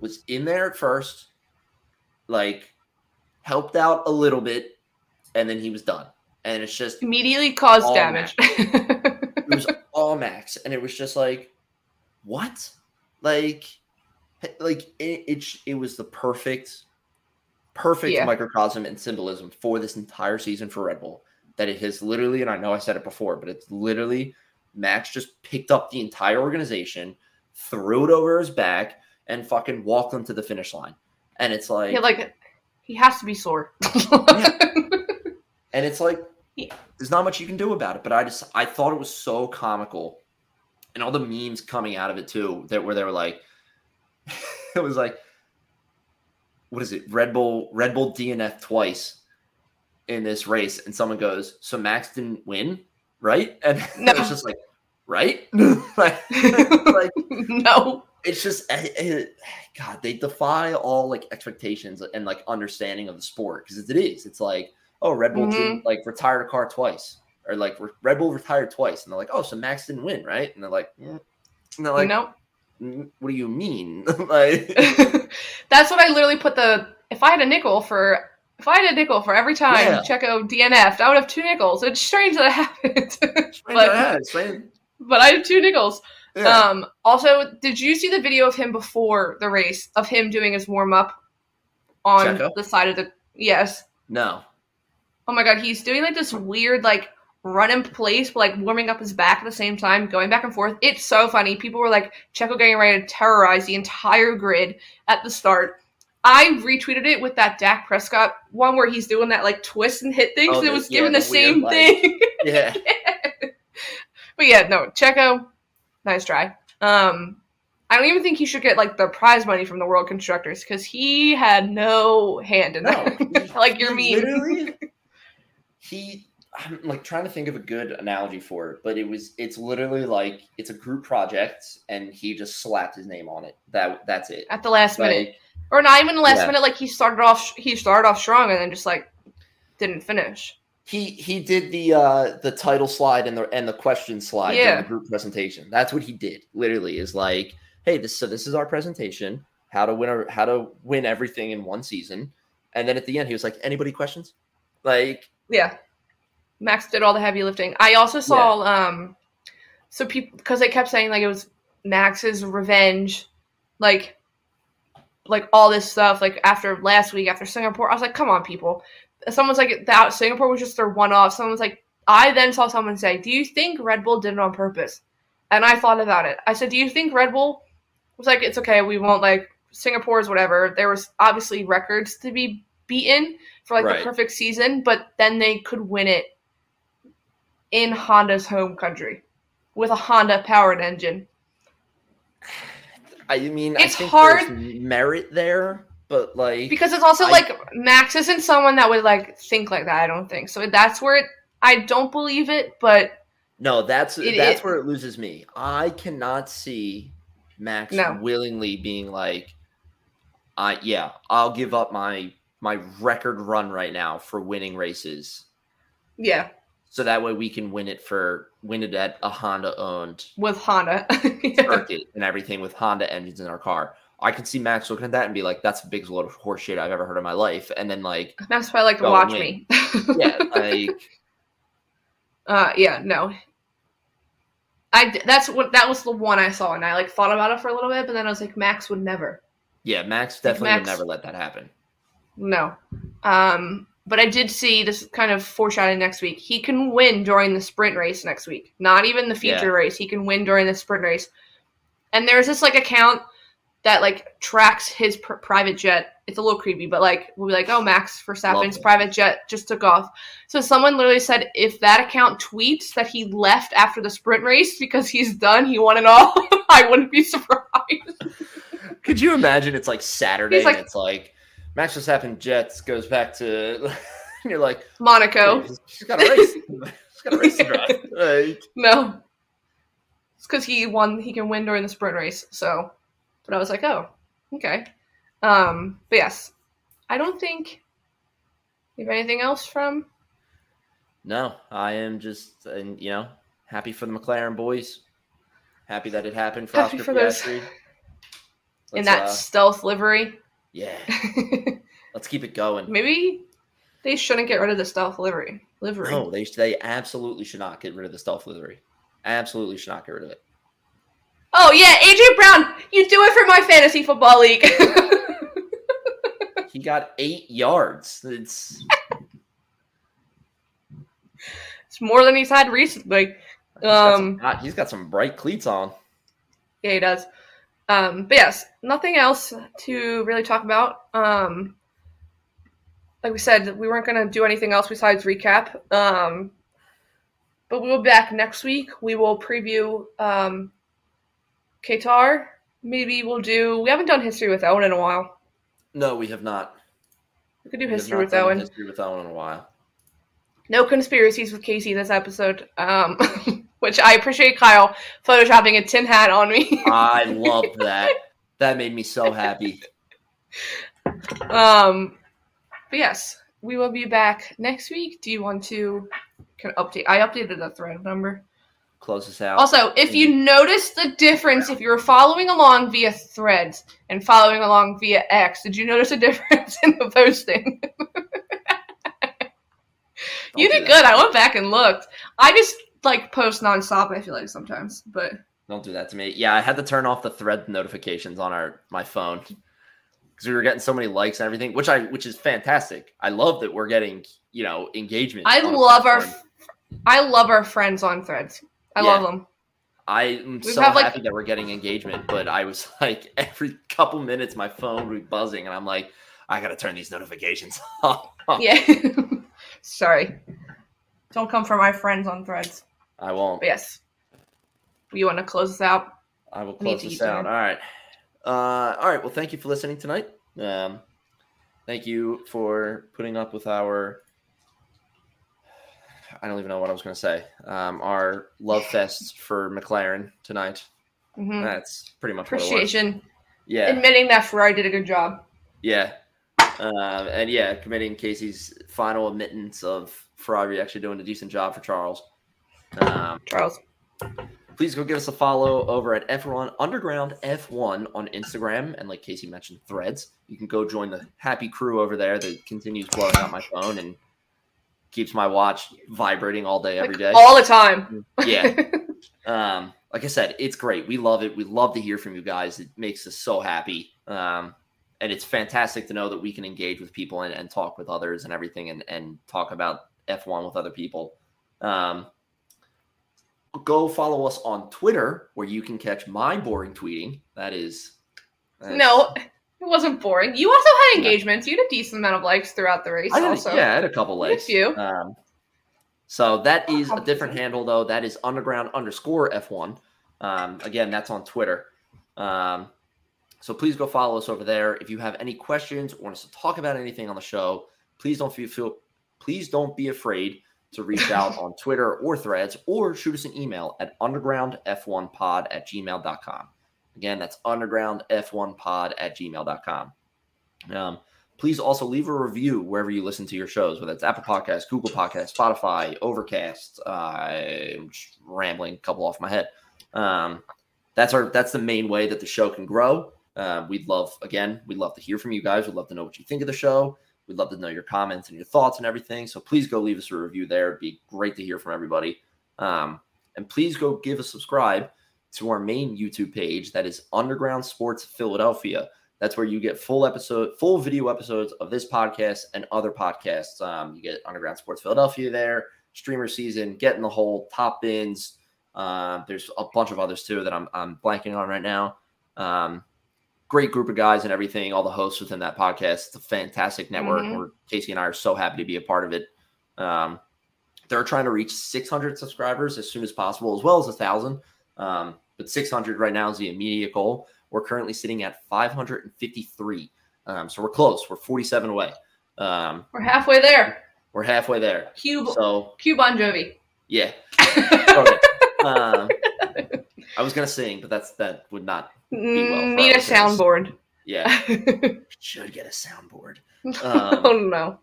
Speaker 2: was in there at first, like helped out a little bit, and then he was done. And it's just
Speaker 1: Immediately caused damage.
Speaker 2: it was all max, and it was just like, what? Like, like it it, it was the perfect, perfect
Speaker 1: Yeah.
Speaker 2: microcosm and symbolism for this entire season for Red Bull. That it has literally, and I know I said it before, but it's literally Max just picked up the entire organization, threw it over his back, and fucking walked them to the finish line. And it's like,
Speaker 1: yeah, like he has to be sore.
Speaker 2: and it's like
Speaker 1: Yeah.
Speaker 2: there's not much you can do about it but i just i thought it was so comical and all the memes coming out of it too that where they were like it was like what is it red bull red bull dnf twice in this race and someone goes so max didn't win right and
Speaker 1: No.
Speaker 2: it's just like right like, like
Speaker 1: no.
Speaker 2: it's just eh, eh, god they defy all like expectations and like understanding of the sport because it is it's like oh red bull
Speaker 1: Mhm.
Speaker 2: didn't like retired a car twice or like re- red bull retired twice and they're like oh so max didn't win right and they're like "Mm." and they're like
Speaker 1: nope.
Speaker 2: "Mm, what do you mean like
Speaker 1: That's what I literally put the. If I had a nickel for. If I had a nickel for every time
Speaker 2: Yeah.
Speaker 1: Checo DNF'd, I would have two nickels. It's strange that it happened. but,
Speaker 2: yeah,
Speaker 1: but I have two nickels.
Speaker 2: Yeah.
Speaker 1: Um, also, did you see the video of him before the race of him doing his warm up on
Speaker 2: Checo?
Speaker 1: the side of the? Yes.
Speaker 2: no
Speaker 1: Oh my god, he's doing like this weird like run in place, but like warming up his back at the same time, going back and forth. It's so funny. People were like Checo getting ready to terrorize the entire grid at the start. I retweeted it with that Dak Prescott one where he's doing that like twist and hit things.
Speaker 2: Oh,
Speaker 1: it was
Speaker 2: yeah,
Speaker 1: giving the,
Speaker 2: the weird,
Speaker 1: same
Speaker 2: like-
Speaker 1: thing.
Speaker 2: yeah
Speaker 1: But yeah, no, Checo, nice try. Um, I don't even think he should get like the prize money from the World Constructors because he had no hand in
Speaker 2: no
Speaker 1: that. like you're mean.
Speaker 2: literally he i'm like trying to think of a good analogy for it but it was it's literally like it's a group project and he just slapped his name on it that that's it
Speaker 1: at the last minute, or not even the last
Speaker 2: Yeah.
Speaker 1: minute. Like he started off, he started off strong and then just like didn't finish.
Speaker 2: he he did the uh the title slide and the and the question slide during
Speaker 1: Yeah.
Speaker 2: the group presentation that's what he did literally is like hey this so this is our presentation how to win a, how to win everything in one season and then at the end he was like anybody questions like
Speaker 1: Yeah. Max did all the heavy lifting. I also saw um so people because they kept saying like it was Max's revenge, like like all this stuff, like after last week, after Singapore. I was like, come on, people. Someone's like that Singapore was just their one off. Someone's like I then saw someone say, Do you think Red Bull did it on purpose? And I thought about it. I said, Do you think Red Bull was like, It's okay, we won't like Singapore's whatever. There was obviously records to be beaten for like
Speaker 2: Right.
Speaker 1: the perfect season, but then they could win it in Honda's home country with a Honda powered engine.
Speaker 2: I mean,
Speaker 1: It's
Speaker 2: I think
Speaker 1: hard-
Speaker 2: there's merit there, but like
Speaker 1: Because it's also
Speaker 2: I-
Speaker 1: like Max isn't someone that would like think like that, I don't think. So that's where it, I don't believe it, but
Speaker 2: no, that's
Speaker 1: It-
Speaker 2: that's
Speaker 1: it-
Speaker 2: where it loses me. I cannot see Max
Speaker 1: No.
Speaker 2: willingly being like, "I yeah, I'll give up my my record run right now for winning races,
Speaker 1: yeah,
Speaker 2: so that way we can win it for win it at a Honda owned
Speaker 1: with Honda.
Speaker 2: circuit and everything with Honda engines in our car." I could see Max looking at that and be like, "That's the biggest load of horse shit I've ever heard in my life," and then like,
Speaker 1: Max probably like to watch me.
Speaker 2: yeah, like
Speaker 1: Uh, yeah, no. I that's what that was the one I saw, and I like thought about it for a little bit, but then I was like, Max would never.
Speaker 2: yeah, Max definitely
Speaker 1: Max-
Speaker 2: would never let that happen.
Speaker 1: No. Um, but I did see this kind of foreshadowing next week. He can win during the sprint race next week. Not even the feature
Speaker 2: Yeah.
Speaker 1: race. He can win during the sprint race. And there's this like account that like tracks his pr- private jet. It's a little creepy, but like we'll be like, oh, Max Verstappen's
Speaker 2: it.
Speaker 1: private jet just took off. So someone literally said if that account tweets that he left after the sprint race because he's done, he won it all. I wouldn't be surprised.
Speaker 2: Could you imagine it's like Saturday
Speaker 1: like-
Speaker 2: and it's like Max happened Jets goes back to you're like
Speaker 1: Monaco.
Speaker 2: "Hey, she's got a race. she's got a race to drive. Like,
Speaker 1: No. It's because he won. He can win during the sprint race. So, but I was like, oh, okay. Um, but yes, I don't think. You have anything else from?
Speaker 2: no, I am just and you know happy for the McLaren boys. Happy that it happened for
Speaker 1: Happy
Speaker 2: Oscar
Speaker 1: for those- in that
Speaker 2: uh,
Speaker 1: stealth livery?
Speaker 2: Yeah, let's keep it going.
Speaker 1: Maybe they shouldn't get rid of the stealth livery. Livery.
Speaker 2: No, they they absolutely should not get rid of the stealth livery. Absolutely should not get rid of it.
Speaker 1: Oh yeah, AJ Brown, you do it for my fantasy football league.
Speaker 2: He got eight yards. It's
Speaker 1: it's more than he's had recently.
Speaker 2: he's got some
Speaker 1: Um,
Speaker 2: he's got some bright cleats on.
Speaker 1: Yeah, he does. Um, but yes, nothing else to really talk about. Um, like we said, we weren't going to do anything else besides recap. Um, but we will be back next week. We will preview um, Qatar. Maybe we'll do. We haven't done history with Owen in a while.
Speaker 2: No, we have not.
Speaker 1: We could do
Speaker 2: We
Speaker 1: history with
Speaker 2: done
Speaker 1: Owen.
Speaker 2: History with Owen in a while.
Speaker 1: No conspiracies with Casey this episode. Um, which I appreciate Kyle photoshopping a tin hat on me.
Speaker 2: I love that. That made me so happy.
Speaker 1: Um, but yes, we will be back next week. Do you want to can update? I updated the thread number.
Speaker 2: Close us out.
Speaker 1: Also, if you notice the difference, if you were following along via threads and following along via X, did you notice a difference in the posting? You did good. I went back and looked. I just like post nonstop. I feel like sometimes, but
Speaker 2: Don't do that to me. Yeah, I had to turn off the thread notifications on our my phone because we were getting so many likes and everything, which I which is fantastic. I love that we're getting you know engagement.
Speaker 1: I love our. I love our friends on threads. I
Speaker 2: Yeah.
Speaker 1: love them.
Speaker 2: I am
Speaker 1: We
Speaker 2: so
Speaker 1: have, like-
Speaker 2: happy that we're getting engagement, but I was like every couple minutes my phone would be buzzing, and I'm like, I gotta turn these notifications off.
Speaker 1: Yeah. Sorry. Don't come for my friends on threads.
Speaker 2: I won't.
Speaker 1: But yes. You want to close this out?
Speaker 2: I will close this out. All right. Uh, all right. Well, thank you for listening tonight. Um, thank you for putting up with our. I don't even know what I was going to say. Um, our love fest for McLaren tonight.
Speaker 1: hmm
Speaker 2: That's pretty much what it was.
Speaker 1: Appreciation.
Speaker 2: Yeah.
Speaker 1: Admitting that Ferrari did a good job.
Speaker 2: Yeah. Um, and yeah, committing Casey's final admittance of Ferrari actually doing a decent job for Charles. Um,
Speaker 1: Charles.
Speaker 2: please go give us a follow over at F1 Underground F1 on Instagram. And like Casey mentioned, threads. You can go join the happy crew over there that continues blowing up my phone and keeps my watch vibrating all day, every
Speaker 1: like,
Speaker 2: day.
Speaker 1: all the time.
Speaker 2: yeah. Um, like I said, it's great. We love it. We love to hear from you guys. It makes us so happy. Um, and it's fantastic to know that we can engage with people and, and talk with others and everything and, and talk about F1 with other people. Um, go follow us on Twitter where you can catch my boring tweeting. That is.
Speaker 1: no, it wasn't boring. You also had engagements. You had a decent amount of likes throughout the race.
Speaker 2: I
Speaker 1: also,
Speaker 2: yeah, I had a couple
Speaker 1: had a
Speaker 2: likes.
Speaker 1: few.
Speaker 2: Um, so that is a different handle though. That is underground underscore F1. Um, again, that's on Twitter. Um, so please go follow us over there. If you have any questions or want us to talk about anything on the show, please don't feel, feel please don't be afraid to reach out on Twitter or threads or shoot us an email at undergroundf1pod at gmail.com. Again, that's undergroundf1pod at gmail.com. Um, please also leave a review wherever you listen to your shows, whether it's Apple Podcasts, Google Podcasts, Spotify, Overcast. Uh, I'm just rambling a couple off my head. Um, that's our that's the main way that the show can grow. Uh, we'd love again, we'd love to hear from you guys. We'd love to know what you think of the show. We'd love to know your comments and your thoughts and everything. So please go leave us a review there. It'd be great to hear from everybody. Um, and please go give a subscribe to our main YouTube page that is Underground Sports Philadelphia. That's where you get full episode, full video episodes of this podcast and other podcasts. Um, you get Underground Sports Philadelphia there, streamer season, getting the whole top bins. Um, there's a bunch of others too that I'm I'm blanking on right now. Um, great group of guys and everything. All the hosts within that podcast. It's a fantastic network.
Speaker 1: Mhm.
Speaker 2: We're Casey and I are so happy to be a part of it. Um, they're trying to reach 600 subscribers as soon as possible, as well as a thousand. Um, but 600 right now is the immediate goal. We're currently sitting at 553. Um, so we're close. We're 47 away. Um,
Speaker 1: We're halfway there.
Speaker 2: we're halfway there.
Speaker 1: Cube,
Speaker 2: So
Speaker 1: Cube Bon Jovi.
Speaker 2: yeah. Um, I was gonna sing, but that's that would not. well
Speaker 1: Need a soundboard.
Speaker 2: Yeah, should get a soundboard. Um,
Speaker 1: oh no.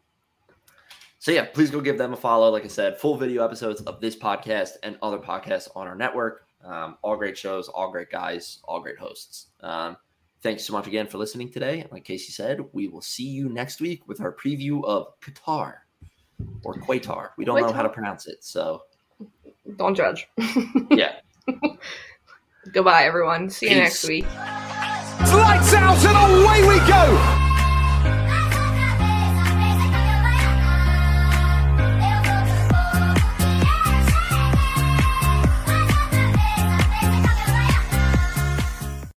Speaker 2: So yeah, please go give them a follow. Like I said, full video episodes of this podcast and other podcasts on our network. Um, all great shows, all great guys, all great hosts. Um, thanks so much again for listening today. Like Casey said, we will see you next week with our preview of Qatar or Qatar. We don't know how to pronounce it, so
Speaker 1: Don't judge.
Speaker 2: yeah.
Speaker 1: Goodbye, everyone. See you
Speaker 2: Peace.
Speaker 1: next week.
Speaker 3: Lights out and away we go.